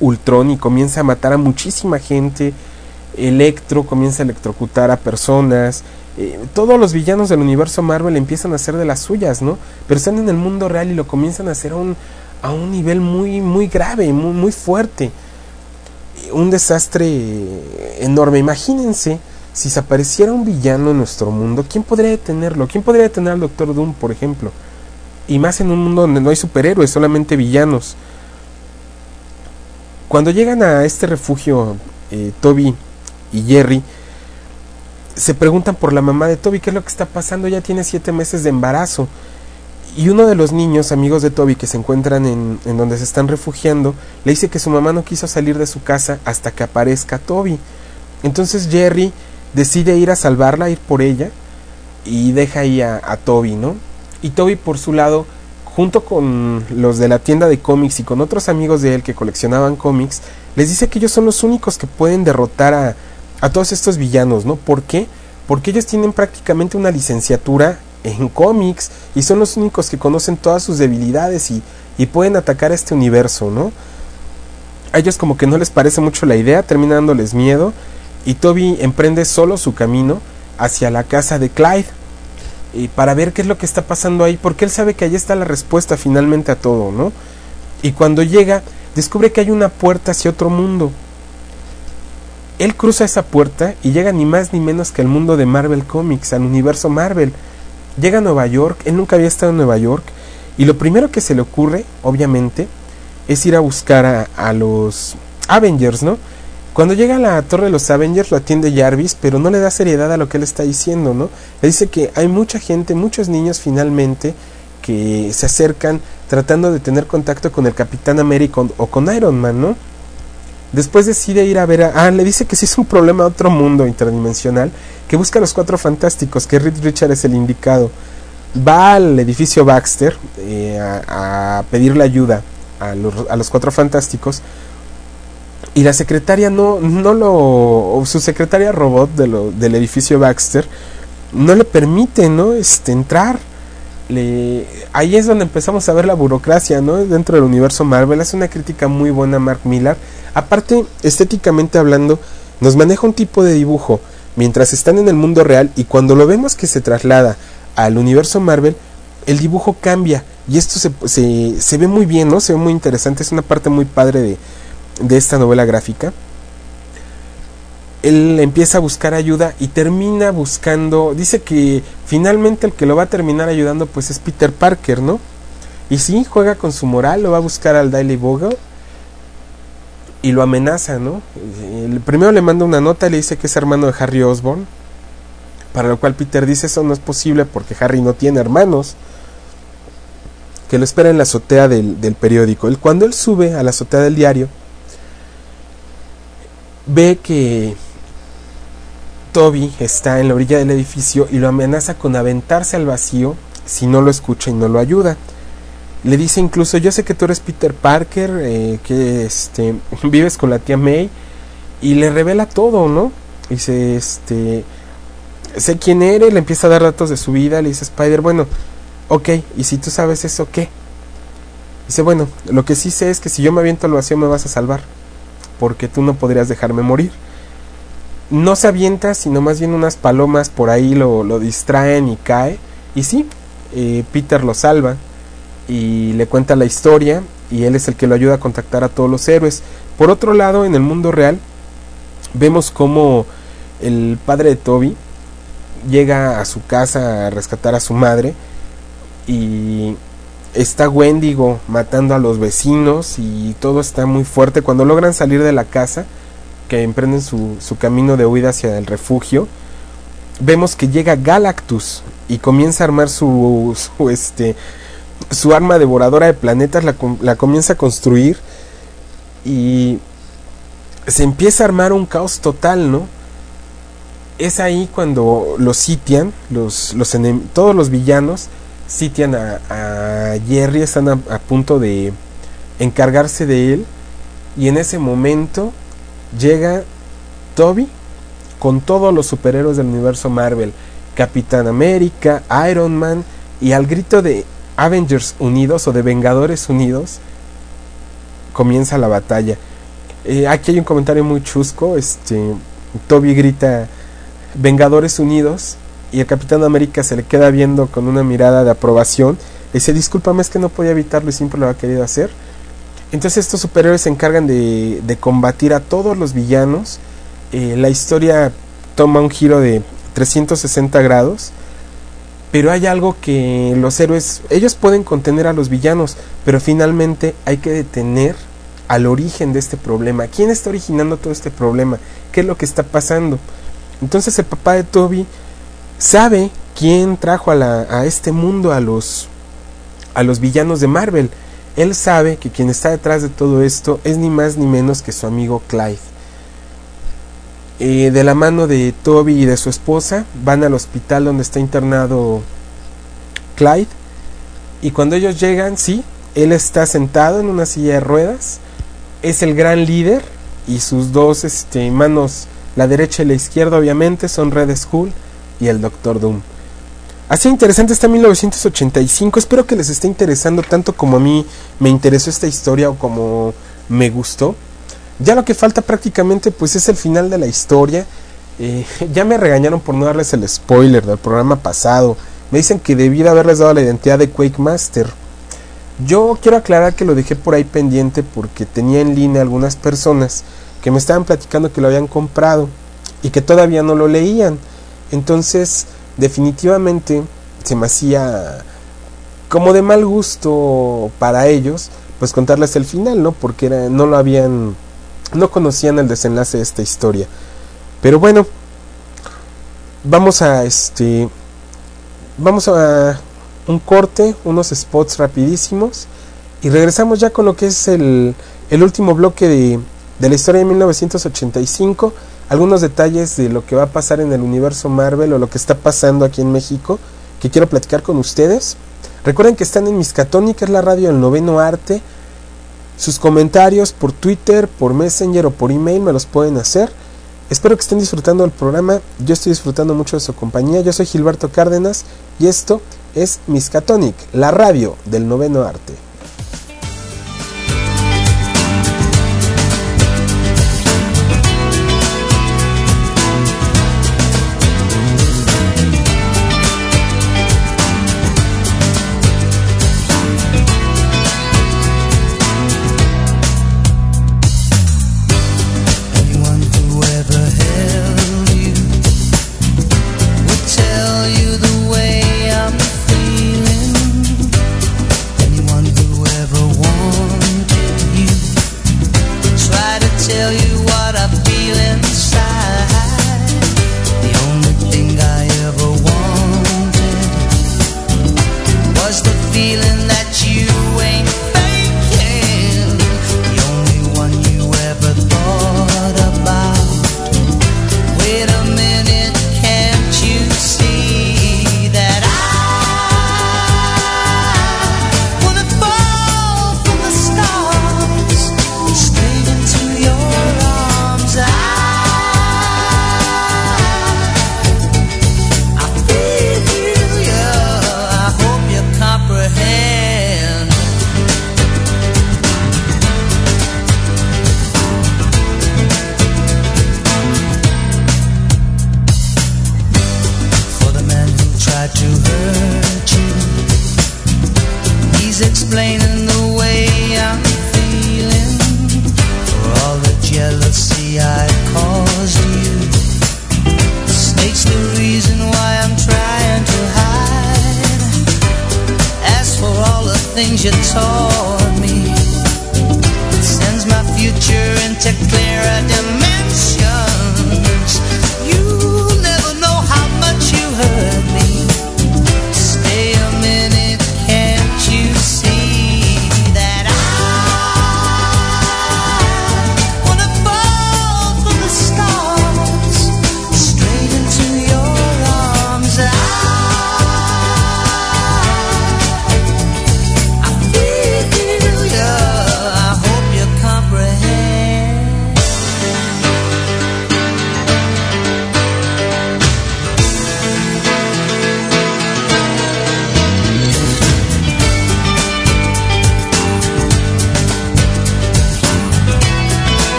Ultron y comienza a matar a muchísima gente. Electro comienza a electrocutar a personas. Eh, todos los villanos del universo Marvel empiezan a hacer de las suyas, ¿no? Pero están en el mundo real y lo comienzan a hacer a un, a un nivel muy, muy grave, muy, muy fuerte. Un desastre enorme. Imagínense si se apareciera un villano en nuestro mundo, ¿quién podría detenerlo? ¿Quién podría detener al Doctor Doom, por ejemplo? Y más en un mundo donde no hay superhéroes, solamente villanos. Cuando llegan a este refugio, eh, Toby y Jerry, se preguntan por la mamá de Toby, ¿qué es lo que está pasando? Ya tiene siete meses de embarazo. Y uno de los niños, amigos de Toby, que se encuentran en, en, donde se están refugiando, le dice que su mamá no quiso salir de su casa hasta que aparezca Toby. Entonces Jerry decide ir a salvarla, ir por ella, y deja ahí a, a Toby, ¿no? Y Toby por su lado, junto con los de la tienda de cómics y con otros amigos de él que coleccionaban cómics, les dice que ellos son los únicos que pueden derrotar a, a todos estos villanos, ¿no? ¿Por qué? Porque ellos tienen prácticamente una licenciatura en cómics y son los únicos que conocen todas sus debilidades y, y, pueden atacar a este universo, ¿no? A ellos como que no les parece mucho la idea, termina dándoles miedo y Toby emprende solo su camino hacia la casa de Clyde y para ver qué es lo que está pasando ahí, porque él sabe que ahí está la respuesta finalmente a todo, ¿no? Y cuando llega, descubre que hay una puerta hacia otro mundo. Él cruza esa puerta y llega ni más ni menos que al mundo de Marvel Comics, al universo Marvel. Llega a Nueva York, él nunca había estado en Nueva York, y lo primero que se le ocurre, obviamente, es ir a buscar a, a los Avengers, ¿no? Cuando llega a la torre de los Avengers lo atiende Jarvis, pero no le da seriedad a lo que él está diciendo, ¿no? Le dice que hay mucha gente, muchos niños finalmente que se acercan tratando de tener contacto con el Capitán América o con Iron Man, ¿no? Después decide ir a ver a... Ah, le dice que si es un problema de otro mundo interdimensional, que busca a los cuatro fantásticos, que Reed Richard es el indicado. Va al edificio Baxter eh, a, a, pedirle ayuda a los, a los cuatro fantásticos, y la secretaria no, no lo, su secretaria robot de lo, del edificio Baxter no le permite, ¿no? Este, entrar. Le, ahí es donde empezamos a ver la burocracia, ¿no? Dentro del universo Marvel. Es una crítica muy buena Mark Millar. Aparte, estéticamente hablando, nos maneja un tipo de dibujo mientras están en el mundo real y cuando lo vemos que se traslada al universo Marvel, el dibujo cambia. Y esto se, se, se ve muy bien, ¿no? Se ve muy interesante. Es una parte muy padre de, de esta novela gráfica, él empieza a buscar ayuda y termina buscando, dice que finalmente el que lo va a terminar ayudando pues es Peter Parker, ¿no? Y sí, juega con su moral, lo va a buscar al Daily Bogle y lo amenaza, ¿no? El primero le manda una nota y le dice que es hermano de Harry Osborn, para lo cual Peter dice eso no es posible porque Harry no tiene hermanos que lo espera en la azotea del, del periódico. Él, cuando él sube a la azotea del diario, ve que Toby está en la orilla del edificio y lo amenaza con aventarse al vacío si no lo escucha y no lo ayuda. Le dice incluso, yo sé que tú eres Peter Parker, eh, que este, *laughs* vives con la tía May, y le revela todo, ¿no? Dice, este, sé quién eres, le empieza a dar datos de su vida, le dice Spider, bueno, ok, y si tú sabes eso, ¿qué? Dice, bueno, lo que sí sé es que si yo me aviento al vacío me vas a salvar porque tú no podrías dejarme morir. No se avienta, sino más bien unas palomas por ahí lo, lo distraen y cae. Y sí, eh, Peter lo salva y le cuenta la historia y él es el que lo ayuda a contactar a todos los héroes. Por otro lado, en el mundo real, vemos como el padre de Toby llega a su casa a rescatar a su madre y está Wendigo matando a los vecinos y todo está muy fuerte. Cuando logran salir de la casa, que emprenden su, su camino de huida hacia el refugio, vemos que llega Galactus y comienza a armar su, su, este, su arma devoradora de planetas, la, la comienza a construir y se empieza a armar un caos total, ¿no? Es ahí cuando los sitian, los, los todos los villanos, sitian a, Jerry, están a, a, punto de encargarse de él y en ese momento llega Toby con todos los superhéroes del universo Marvel, Capitán América, Iron Man y al grito de Avengers Unidos o de Vengadores Unidos comienza la batalla. Eh, aquí hay un comentario muy chusco, este Toby grita Vengadores Unidos y el Capitán América se le queda viendo con una mirada de aprobación. Le dice, discúlpame, es que no podía evitarlo y siempre lo había querido hacer. Entonces estos superhéroes se encargan de, de combatir a todos los villanos. Eh, la historia toma un giro de 360 grados. Pero hay algo que los héroes, ellos pueden contener a los villanos, pero finalmente hay que detener al origen de este problema. ¿Quién está originando todo este problema? ¿Qué es lo que está pasando? Entonces el papá de Toby sabe quién trajo a, la, a este mundo a los, a los villanos de Marvel. Él sabe que quien está detrás de todo esto es ni más ni menos que su amigo Clyde. Eh, de la mano de Toby y de su esposa van al hospital donde está internado Clyde. Y cuando ellos llegan, sí, él está sentado en una silla de ruedas. Es el gran líder y sus dos este, manos, la derecha y la izquierda obviamente, son Red Skull y el Doctor Doom. Así interesante está 1985. Espero que les esté interesando tanto como a mí me interesó esta historia o como me gustó. Ya lo que falta prácticamente pues es el final de la historia. Eh, *laughs* ya me regañaron por no darles el spoiler del programa pasado. Me dicen que debí de haberles dado la identidad de Quake Master. Yo quiero aclarar que lo dejé por ahí pendiente porque tenía en línea algunas personas que me estaban platicando que lo habían comprado y que todavía no lo leían. Entonces, definitivamente se me hacía como de mal gusto para ellos, pues contarles el final, ¿no? Porque era, no lo habían, no conocían el desenlace de esta historia. Pero bueno, vamos a este, vamos a un corte, unos spots rapidísimos y regresamos ya con lo que es el, el último bloque de, de la historia de 1985, algunos detalles de lo que va a pasar en el universo Marvel o lo que está pasando aquí en México que quiero platicar con ustedes. Recuerden que están en Miscatónica, es la radio del noveno arte. Sus comentarios por Twitter, por Messenger o por email me los pueden hacer. Espero que estén disfrutando del programa. Yo estoy disfrutando mucho de su compañía. Yo soy Gilberto Cárdenas y esto es Miscatonic, la radio del noveno arte.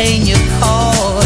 pain you cause.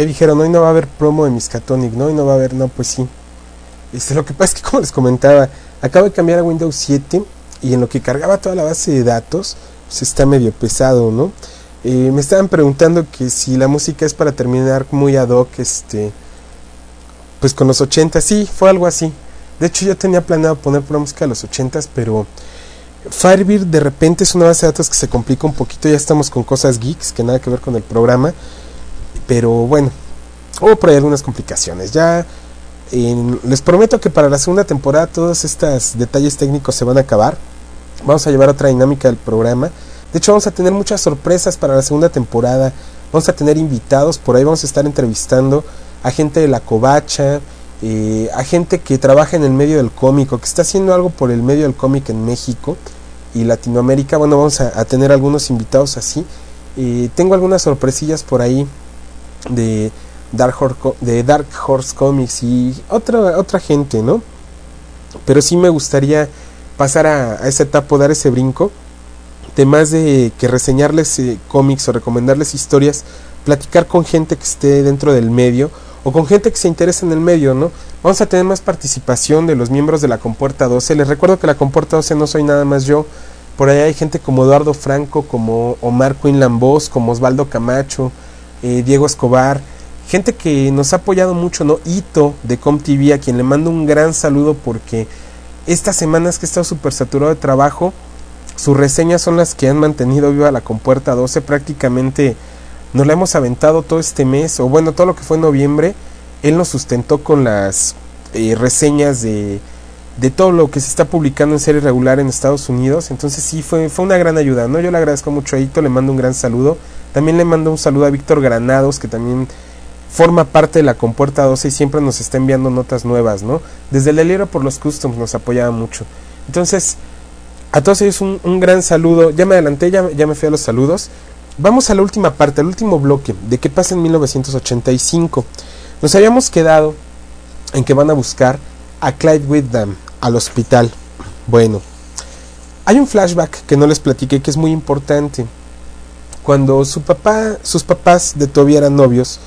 ¿Qué dijeron? Hoy no va a haber promo de Miskatonic, ¿no? Hoy no va a haber, no, pues sí. Este, lo que pasa es que, *laughs* como les comentaba, acabo de cambiar a Windows 7 y en lo que cargaba toda la base de datos, pues está medio pesado, ¿no? Eh, me estaban preguntando que si la música es para terminar muy ad hoc, este, pues con los 80, sí, fue algo así. De hecho, yo tenía planeado poner pura música de los 80, pero Firebird de repente es una base de datos que se complica un poquito. Ya estamos con cosas geeks que nada que ver con el programa. Pero bueno, hubo por ahí algunas complicaciones. Ya les prometo que para la segunda temporada todos estos detalles técnicos se van a acabar. Vamos a llevar otra dinámica del programa. De hecho, vamos a tener muchas sorpresas para la segunda temporada. Vamos a tener invitados. Por ahí vamos a estar entrevistando a gente de la covacha. Eh, a gente que trabaja en el medio del cómic o que está haciendo algo por el medio del cómic en México y Latinoamérica. Bueno, vamos a, a tener algunos invitados así. Eh, tengo algunas sorpresillas por ahí de Dark, Horse, de Dark Horse Comics y otra, otra gente, ¿no? Pero sí me gustaría pasar a, esa etapa, dar ese brinco. De más de que reseñarles eh, cómics o recomendarles historias, platicar con gente que esté dentro del medio o con gente que se interese en el medio, ¿no? Vamos a tener más participación de los miembros de la Compuerta 12. Les recuerdo que la Compuerta 12 no soy nada más yo. Por ahí hay gente como Eduardo Franco, como Omar Quinn Lambos, como Osvaldo Camacho, eh, Diego Escobar, gente que nos ha apoyado mucho, ¿no? Ito de ComTV, a quien le mando un gran saludo porque estas semanas que he estado súper saturado de trabajo, sus reseñas son las que han mantenido viva la Compuerta 12. Prácticamente nos la hemos aventado todo este mes, o bueno, todo lo que fue en noviembre. Él nos sustentó con las eh, reseñas de, de todo lo que se está publicando en serie regular en Estados Unidos. Entonces sí, fue, fue una gran ayuda, ¿no? Yo le agradezco mucho a Ito, le mando un gran saludo. También le mando un saludo a Víctor Granados, que también forma parte de la Compuerta 12 y siempre nos está enviando notas nuevas, ¿no? Desde el deliro por los customs nos apoyaba mucho. Entonces, a todos ellos un, un gran saludo. Ya me adelanté, ya, ya me fui a los saludos. Vamos a la última parte, al último bloque de qué pasa en 1985. Nos habíamos quedado en que van a buscar a Clyde Whittam al hospital. Bueno, hay un flashback que no les platiqué que es muy importante. Cuando su papá, sus papás de Toby eran novios,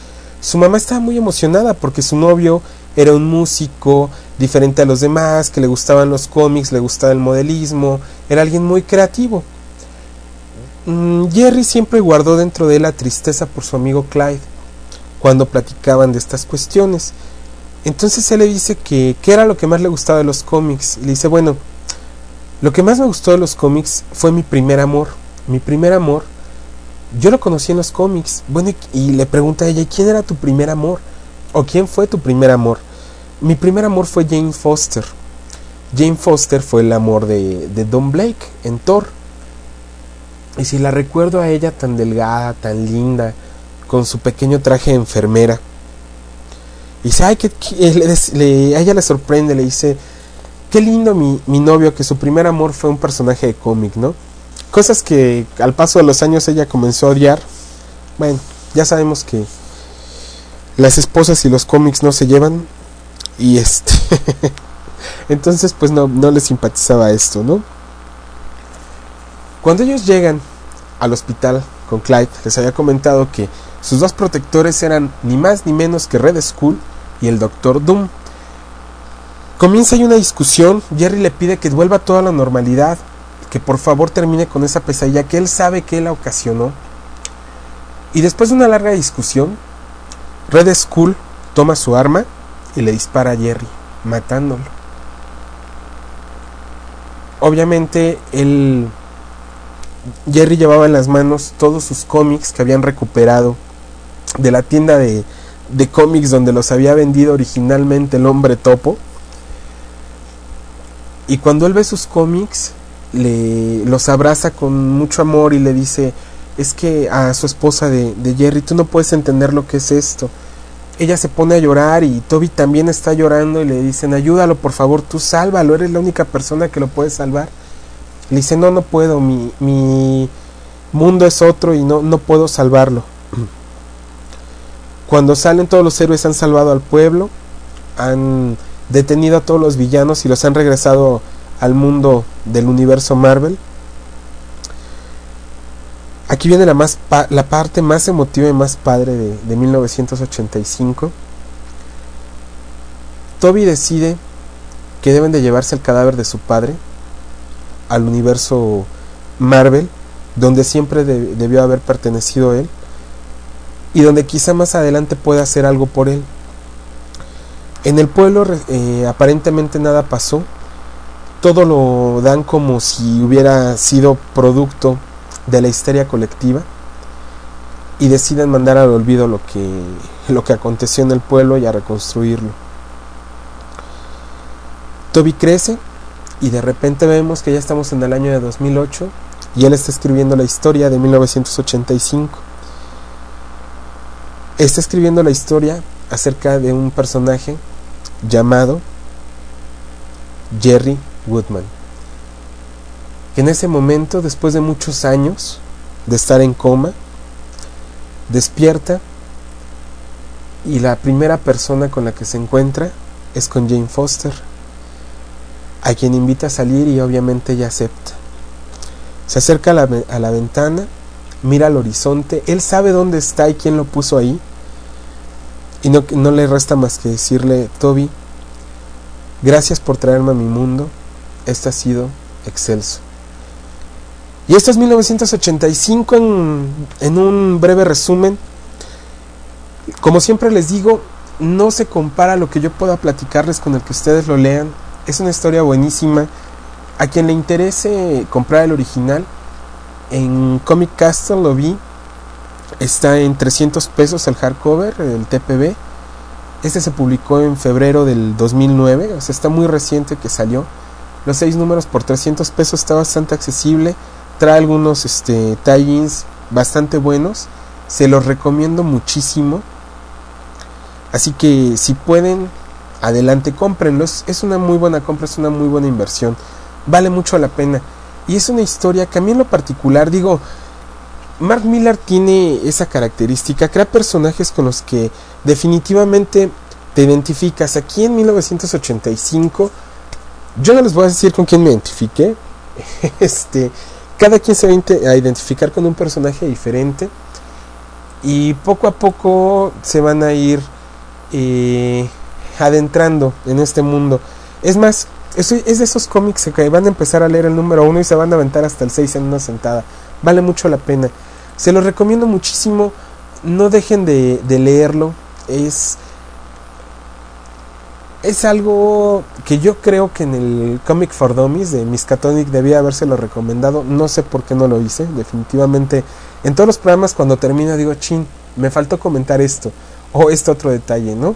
su mamá estaba muy emocionada porque su novio era un músico diferente a los demás, que le gustaban los cómics, le gustaba el modelismo, era alguien muy creativo. Mm, Jerry siempre guardó dentro de él la tristeza por su amigo Clyde cuando platicaban de estas cuestiones. Entonces él le dice que qué era lo que más le gustaba de los cómics. Y le dice, bueno, lo que más me gustó de los cómics fue mi primer amor. Mi primer amor, yo lo conocí en los cómics. Bueno, y, le pregunta a ella, ¿quién era tu primer amor? ¿O quién fue tu primer amor? Mi primer amor fue Jane Foster. Jane Foster fue el amor de, de Don Blake en Thor. Y si la recuerdo a ella tan delgada, tan linda, con su pequeño traje de enfermera. Y dice, ay, que, le, le, a ella le sorprende, le dice, qué lindo mi, mi novio, que su primer amor fue un personaje de cómic, ¿no? Cosas que al paso de los años ella comenzó a odiar. Bueno, ya sabemos que las esposas y los cómics no se llevan. Y este... *laughs* Entonces pues no, no les simpatizaba esto, ¿no? Cuando ellos llegan al hospital con Clyde, les había comentado que sus dos protectores eran ni más ni menos que Red Skull y el Doctor Doom. Comienza ahí una discusión, Jerry le pide que vuelva toda la normalidad, que por favor termine con esa pesadilla que él sabe que la ocasionó. Y después de una larga discusión, Red Skull toma su arma y le dispara a Jerry, matándolo. Obviamente él Jerry llevaba en las manos todos sus cómics que habían recuperado de la tienda de, de cómics donde los había vendido originalmente el hombre topo. Y cuando él ve sus cómics, le, los abraza con mucho amor y le dice, es que a su esposa de, de Jerry, tú no puedes entender lo que es esto. Ella se pone a llorar y Toby también está llorando y le dicen, ayúdalo por favor, tú sálvalo, eres la única persona que lo puede salvar. Le dice, no, no puedo, mi, mi mundo es otro y no, no puedo salvarlo. Cuando salen todos los héroes han salvado al pueblo, han detenido a todos los villanos y los han regresado al mundo del universo Marvel. Aquí viene la, más la parte más emotiva y más padre de, de 1985. Toby decide que deben de llevarse el cadáver de su padre al universo Marvel, donde siempre debió haber pertenecido él y donde quizá más adelante pueda hacer algo por él. En el pueblo eh, aparentemente nada pasó, todo lo dan como si hubiera sido producto de la histeria colectiva y deciden mandar al olvido lo que, lo que aconteció en el pueblo y a reconstruirlo. Toby crece y de repente vemos que ya estamos en el año de 2008 y él está escribiendo la historia de 1985. Está escribiendo la historia acerca de un personaje llamado Jerry Woodman, que en ese momento, después de muchos años de estar en coma, despierta y la primera persona con la que se encuentra es con Jane Foster, a quien invita a salir y obviamente ella acepta. Se acerca a la, a la ventana, mira al horizonte, él sabe dónde está y quién lo puso ahí, y no, no le resta más que decirle, Toby, gracias por traerme a mi mundo, este ha sido excelso. Y esto es 1985 en, en un breve resumen. Como siempre les digo, no se compara lo que yo pueda platicarles con el que ustedes lo lean. Es una historia buenísima. A quien le interese comprar el original, en Comic Castle lo vi. Está en 300 pesos el hardcover, el TPB. Este se publicó en febrero del 2009, o sea, está muy reciente que salió. Los seis números por 300 pesos está bastante accesible. Trae algunos este, tie-ins bastante buenos. Se los recomiendo muchísimo. Así que si pueden, adelante, cómprenlo. Es, una muy buena compra, es una muy buena inversión. Vale mucho la pena. Y es una historia que a mí en lo particular digo, Mark Miller tiene esa característica, crea personajes con los que definitivamente te identificas. Aquí en 1985 yo no les voy a decir con quién me identifique. *laughs* Este, cada quien se va a identificar con un personaje diferente. Y poco a poco se van a ir eh, adentrando en este mundo. Es más, es, es, de esos cómics que van a empezar a leer el número uno y se van a aventar hasta el 6 en una sentada. Vale mucho la pena. Se los recomiendo muchísimo. No dejen de, leerlo. Es es algo que yo creo que en el Comic for Dummies de Miskatonic debía habérselo recomendado. No sé por qué no lo hice. Definitivamente, en todos los programas cuando termino digo, chin, me faltó comentar esto o este otro detalle, ¿no?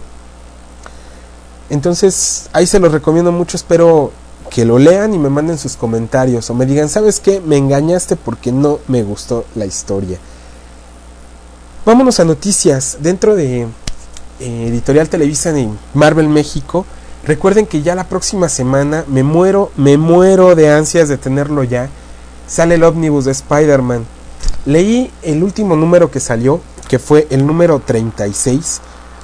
Entonces, ahí se los recomiendo mucho. Espero que lo lean y me manden sus comentarios o me digan, ¿sabes qué? Me engañaste porque no me gustó la historia. Vámonos a noticias. Dentro de eh, Editorial Televisa en Marvel México. Recuerden que ya la próxima semana me muero, me muero de ansias de tenerlo ya. Sale el ómnibus de Spider-Man. Leí el último número que salió, que fue el número 36,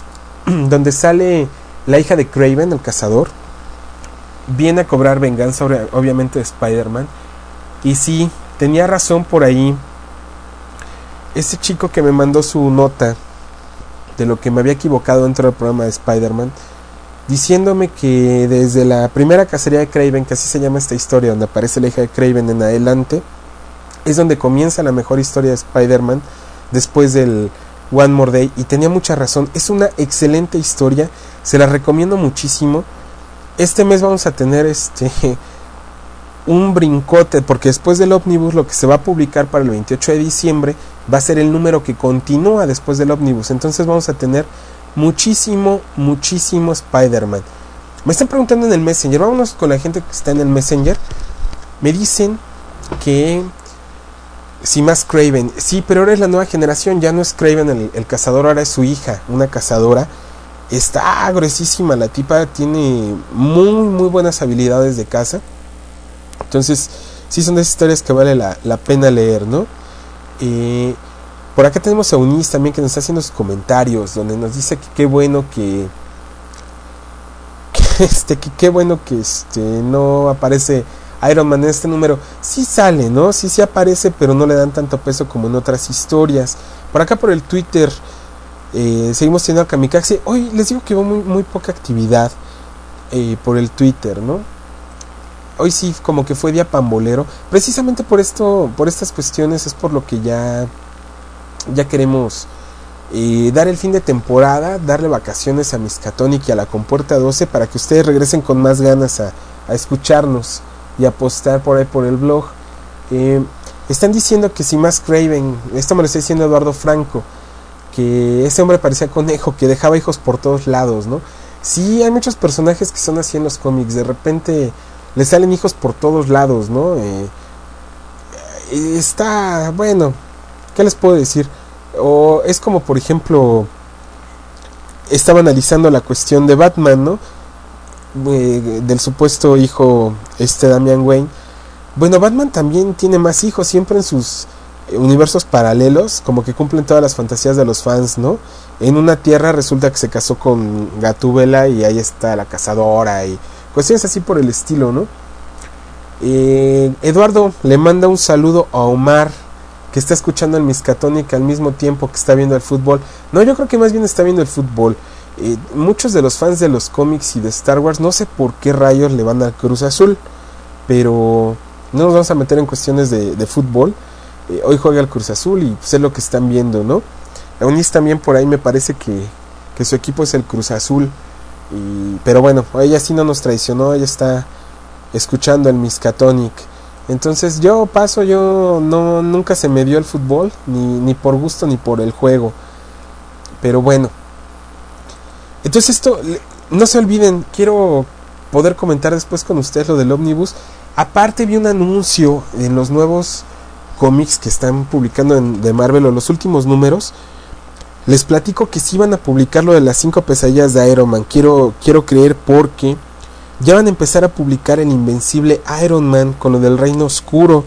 *clears throat* donde sale la hija de Craven, el cazador. Viene a cobrar venganza, obviamente, de Spider-Man. Y sí, tenía razón por ahí. Ese chico que me mandó su nota de lo que me había equivocado dentro del programa de Spider-Man, diciéndome que desde la primera cacería de Craven, que así se llama esta historia, donde aparece la hija de Craven en adelante, es donde comienza la mejor historia de Spider-Man después del One More Day. Y tenía mucha razón, es una excelente historia, se la recomiendo muchísimo. Este mes vamos a tener este *laughs* un brincote, porque después del ómnibus lo que se va a publicar para el 28 de diciembre va a ser el número que continúa después del ómnibus. Entonces vamos a tener muchísimo, muchísimo Spider-Man. Me están preguntando en el Messenger, vámonos con la gente que está en el Messenger. Me dicen que si más Craven, sí, pero ahora es la nueva generación, ya no es Craven el, cazador, ahora es su hija, una cazadora. Está gruesísima, la tipa tiene muy, muy buenas habilidades de caza. Entonces, sí son de esas historias que vale la, pena leer, ¿no? Por acá tenemos a Unis también que nos está haciendo sus comentarios, donde nos dice que qué bueno que, que *laughs* este que qué bueno que este no aparece Iron Man en este número. Sí sale, ¿no? Sí sí aparece, pero no le dan tanto peso como en otras historias. Por acá por el Twitter eh, seguimos teniendo a Kamikaze. Hoy les digo que hubo muy, muy poca actividad eh, por el Twitter, ¿no? Hoy sí como que fue día pambolero. Precisamente por esto, por estas cuestiones es por lo que ya ya queremos eh, dar el fin de temporada, darle vacaciones a Miskatonic y a la Compuerta 12 para que ustedes regresen con más ganas a escucharnos y a postar por ahí por el blog. Eh, están diciendo que si más Craven, esto me lo está diciendo Eduardo Franco, que ese hombre parecía conejo, que dejaba hijos por todos lados, ¿no? Sí, hay muchos personajes que son así en los cómics, de repente le salen hijos por todos lados, ¿no? Eh, está, bueno, ¿Qué les puedo decir? O es como, por ejemplo, estaba analizando la cuestión de Batman, ¿no? Eh, del supuesto hijo, este Damian Wayne. Bueno, Batman también tiene más hijos, siempre en sus universos paralelos, como que cumplen todas las fantasías de los fans, ¿no? En una tierra resulta que se casó con Gatúbela y ahí está la cazadora y cuestiones así por el estilo, ¿no? Eh, Eduardo le manda un saludo a Omar que está escuchando el Miskatonic al mismo tiempo que está viendo el fútbol. No, yo creo que más bien está viendo el fútbol. Eh, muchos de los fans de los cómics y de Star Wars, no sé por qué rayos le van al Cruz Azul, pero no nos vamos a meter en cuestiones de, fútbol. Eh, hoy juega el Cruz Azul y sé lo que están viendo, ¿no? Eunice también por ahí me parece que, que su equipo es el Cruz Azul. Y, pero bueno, ella sí no nos traicionó, ella está escuchando el Miskatonic. Entonces yo paso, yo no nunca se me dio el fútbol, ni, ni por gusto ni por el juego. Pero bueno. Entonces esto, no se olviden, quiero poder comentar después con ustedes lo del ómnibus. Aparte vi un anuncio en los nuevos cómics que están publicando en, de Marvel o los últimos números. Les platico que sí van a publicar lo de las cinco pesadillas de Iron Man. Quiero, quiero creer porque ya van a empezar a publicar el invencible Iron Man con lo del Reino Oscuro.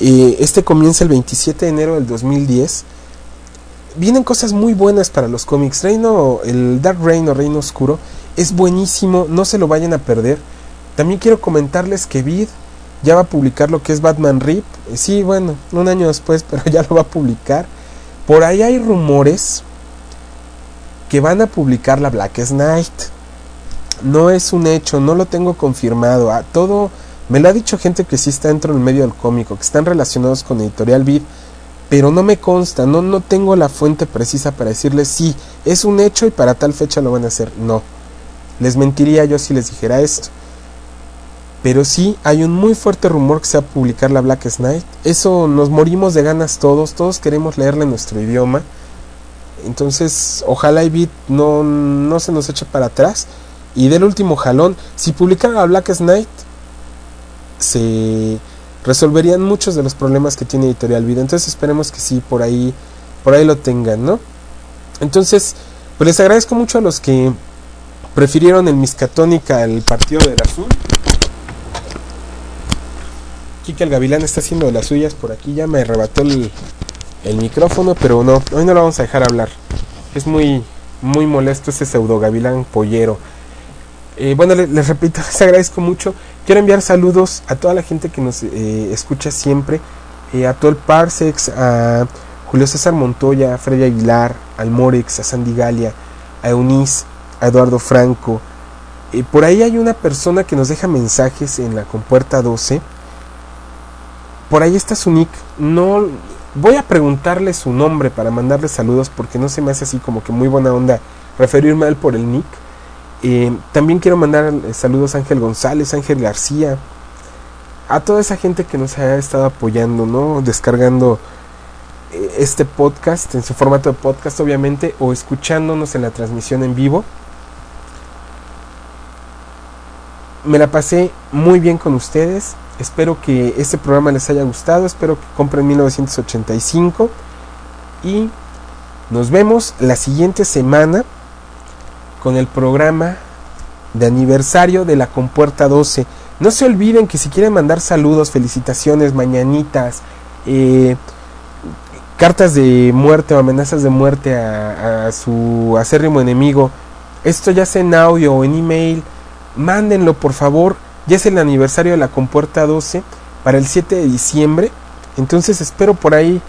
Eh, este comienza el 27 de enero del 2010. Vienen cosas muy buenas para los cómics. Reino, el Dark Reign o Reino Oscuro es buenísimo, no se lo vayan a perder. También quiero comentarles que Vid ya va a publicar lo que es Batman Rip. Eh, sí, bueno, un año después, *laughs* pero ya lo va a publicar. Por ahí hay rumores que van a publicar la Black Knight no es un hecho, no lo tengo confirmado. A todo me lo ha dicho gente que sí está dentro del medio del cómico, que están relacionados con Editorial Vid, pero no me consta, no, no tengo la fuente precisa para decirles sí, es un hecho y para tal fecha lo van a hacer. No, les mentiría yo si les dijera esto. Pero sí hay un muy fuerte rumor que se va a publicar la Black Knight. Eso nos morimos de ganas todos, todos queremos leerle en nuestro idioma. Entonces, ojalá Vid no, no se nos eche para atrás y del último jalón, si publicara a Black Knight, se resolverían muchos de los problemas que tiene Editorial Vida. Entonces esperemos que sí, por ahí, por ahí lo tengan, ¿no? Entonces, pues les agradezco mucho a los que prefirieron el Miscatónica al partido del azul. Kike el Gavilán está haciendo las suyas por aquí, ya me arrebató el, el micrófono, pero no, hoy no lo vamos a dejar hablar. Es muy, muy molesto ese pseudo Gavilán pollero. Eh, bueno, les, repito, *laughs* les agradezco mucho. Quiero enviar saludos a toda la gente que nos eh, escucha siempre, eh, a todo el Parsex, a Julio César Montoya, a Freddy Aguilar, al Morex, a Sandy Galia, a Eunice, a Eduardo Franco. por ahí hay una persona que nos deja mensajes en la compuerta 12. Por ahí está su nick. No voy a preguntarle su nombre para mandarle saludos porque no se me hace así como que muy buena onda referirme a él por el nick también quiero mandar eh, saludos a Ángel González, Ángel García, a toda esa gente que nos ha estado apoyando, ¿no? Descargando eh, este podcast en su formato de podcast, obviamente, o escuchándonos en la transmisión en vivo. Me la pasé muy bien con ustedes. Espero que este programa les haya gustado. Espero que compren 1985. Y nos vemos la siguiente semana con el programa de aniversario de la Compuerta 12. No se olviden que si quieren mandar saludos, felicitaciones, mañanitas, eh, cartas de muerte o amenazas de muerte a, a su acérrimo enemigo, esto ya sea en audio o en email, mándenlo por favor. Ya es el aniversario de la compuerta 12 para el 7 de diciembre. Entonces espero por ahí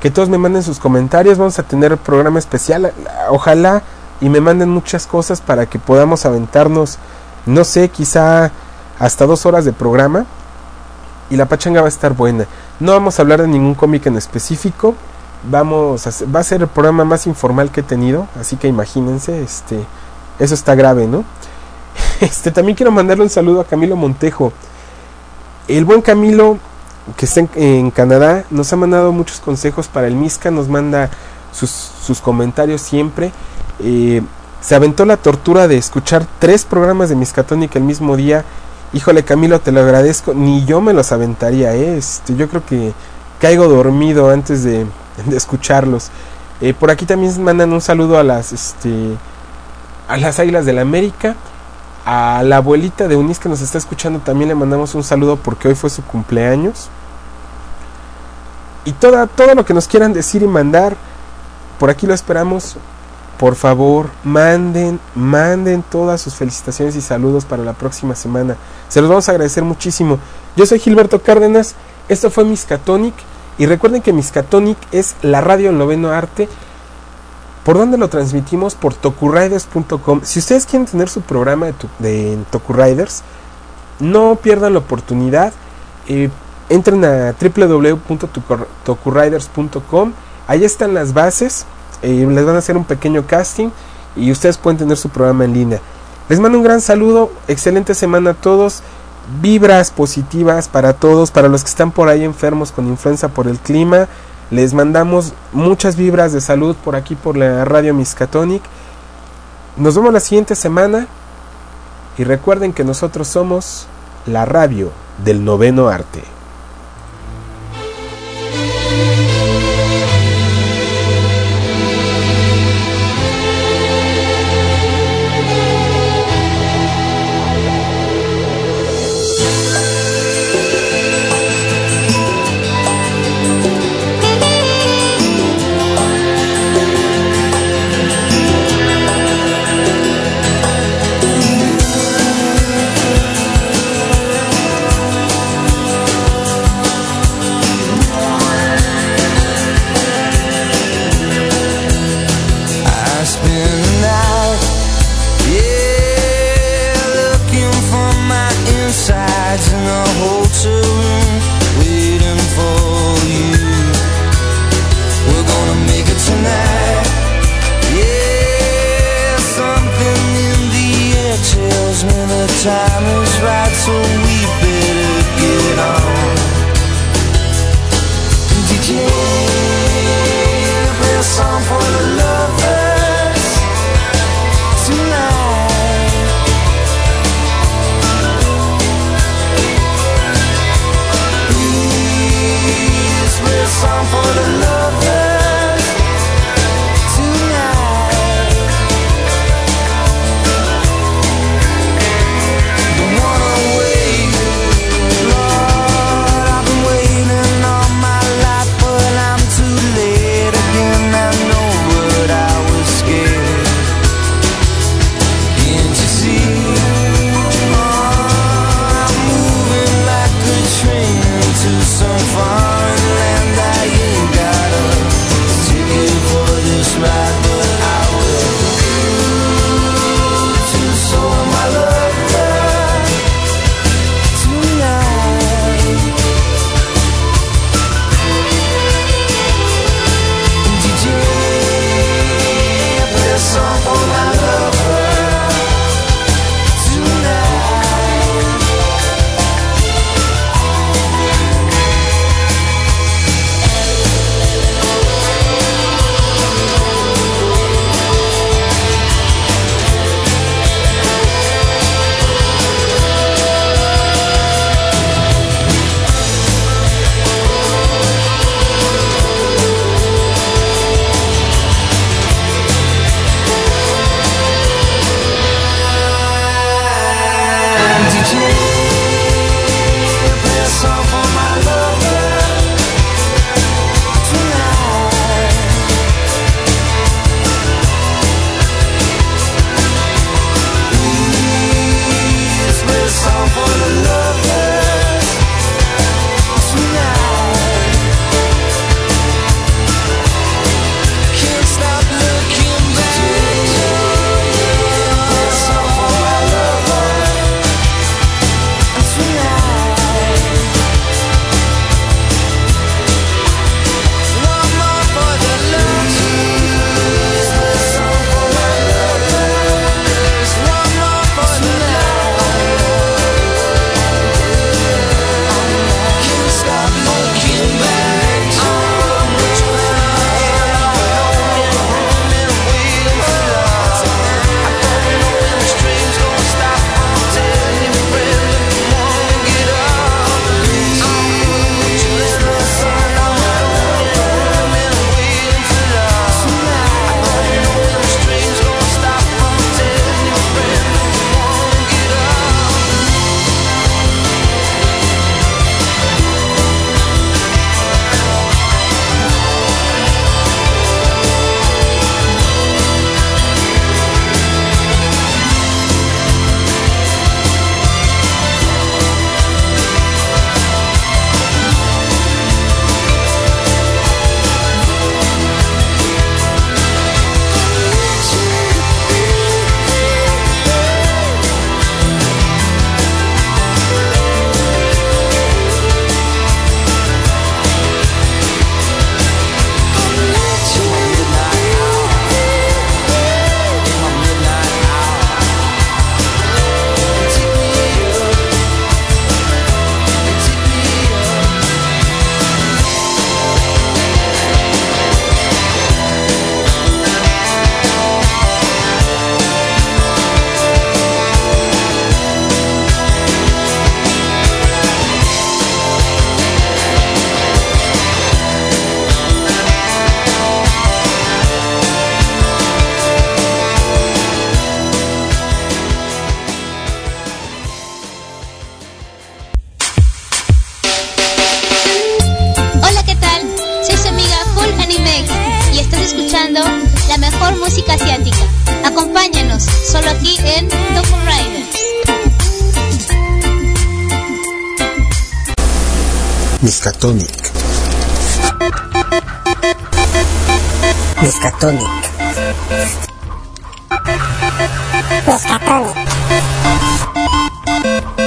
que todos me manden sus comentarios. Vamos a tener programa especial. Ojalá y me manden muchas cosas para que podamos aventarnos, no sé, quizá hasta dos horas de programa. Y la pachanga va a estar buena. No vamos a hablar de ningún cómic en específico. Vamos va a ser el programa más informal que he tenido. Así que imagínense, este, eso está grave, ¿no? *laughs* Este, también quiero mandarle un saludo a Camilo Montejo. El buen Camilo, que está en, Canadá, nos ha mandado muchos consejos para el Misca, nos manda sus, sus comentarios siempre. Se aventó la tortura de escuchar tres programas de Miscatónica el mismo día. Híjole, Camilo, te lo agradezco. Ni yo me los aventaría, ¿eh? este, yo creo que caigo dormido antes de, de escucharlos. Eh, por aquí también mandan un saludo a las, este, a las Águilas del la América. A la abuelita de Unis que nos está escuchando también le mandamos un saludo porque hoy fue su cumpleaños. Y toda, todo lo que nos quieran decir y mandar, por aquí lo esperamos. Por favor, manden, manden todas sus felicitaciones y saludos para la próxima semana. Se los vamos a agradecer muchísimo. Yo soy Gilberto Cárdenas, esto fue Miscatonic. Y recuerden que Miscatonic es la radio en noveno arte ¿Por dónde lo transmitimos? Por tokuriders.com. Si ustedes quieren tener su programa de, de Tokuriders, no pierdan la oportunidad. Eh, entren a www.tokuriders.com. Ahí están las bases. Eh, les van a hacer un pequeño casting y ustedes pueden tener su programa en línea. Les mando un gran saludo. Excelente semana a todos. Vibras positivas para todos. Para los que están por ahí enfermos con influenza por el clima. Les mandamos muchas vibras de salud por aquí por la radio Miskatonic. Nos vemos la siguiente semana y recuerden que nosotros somos la radio del noveno arte.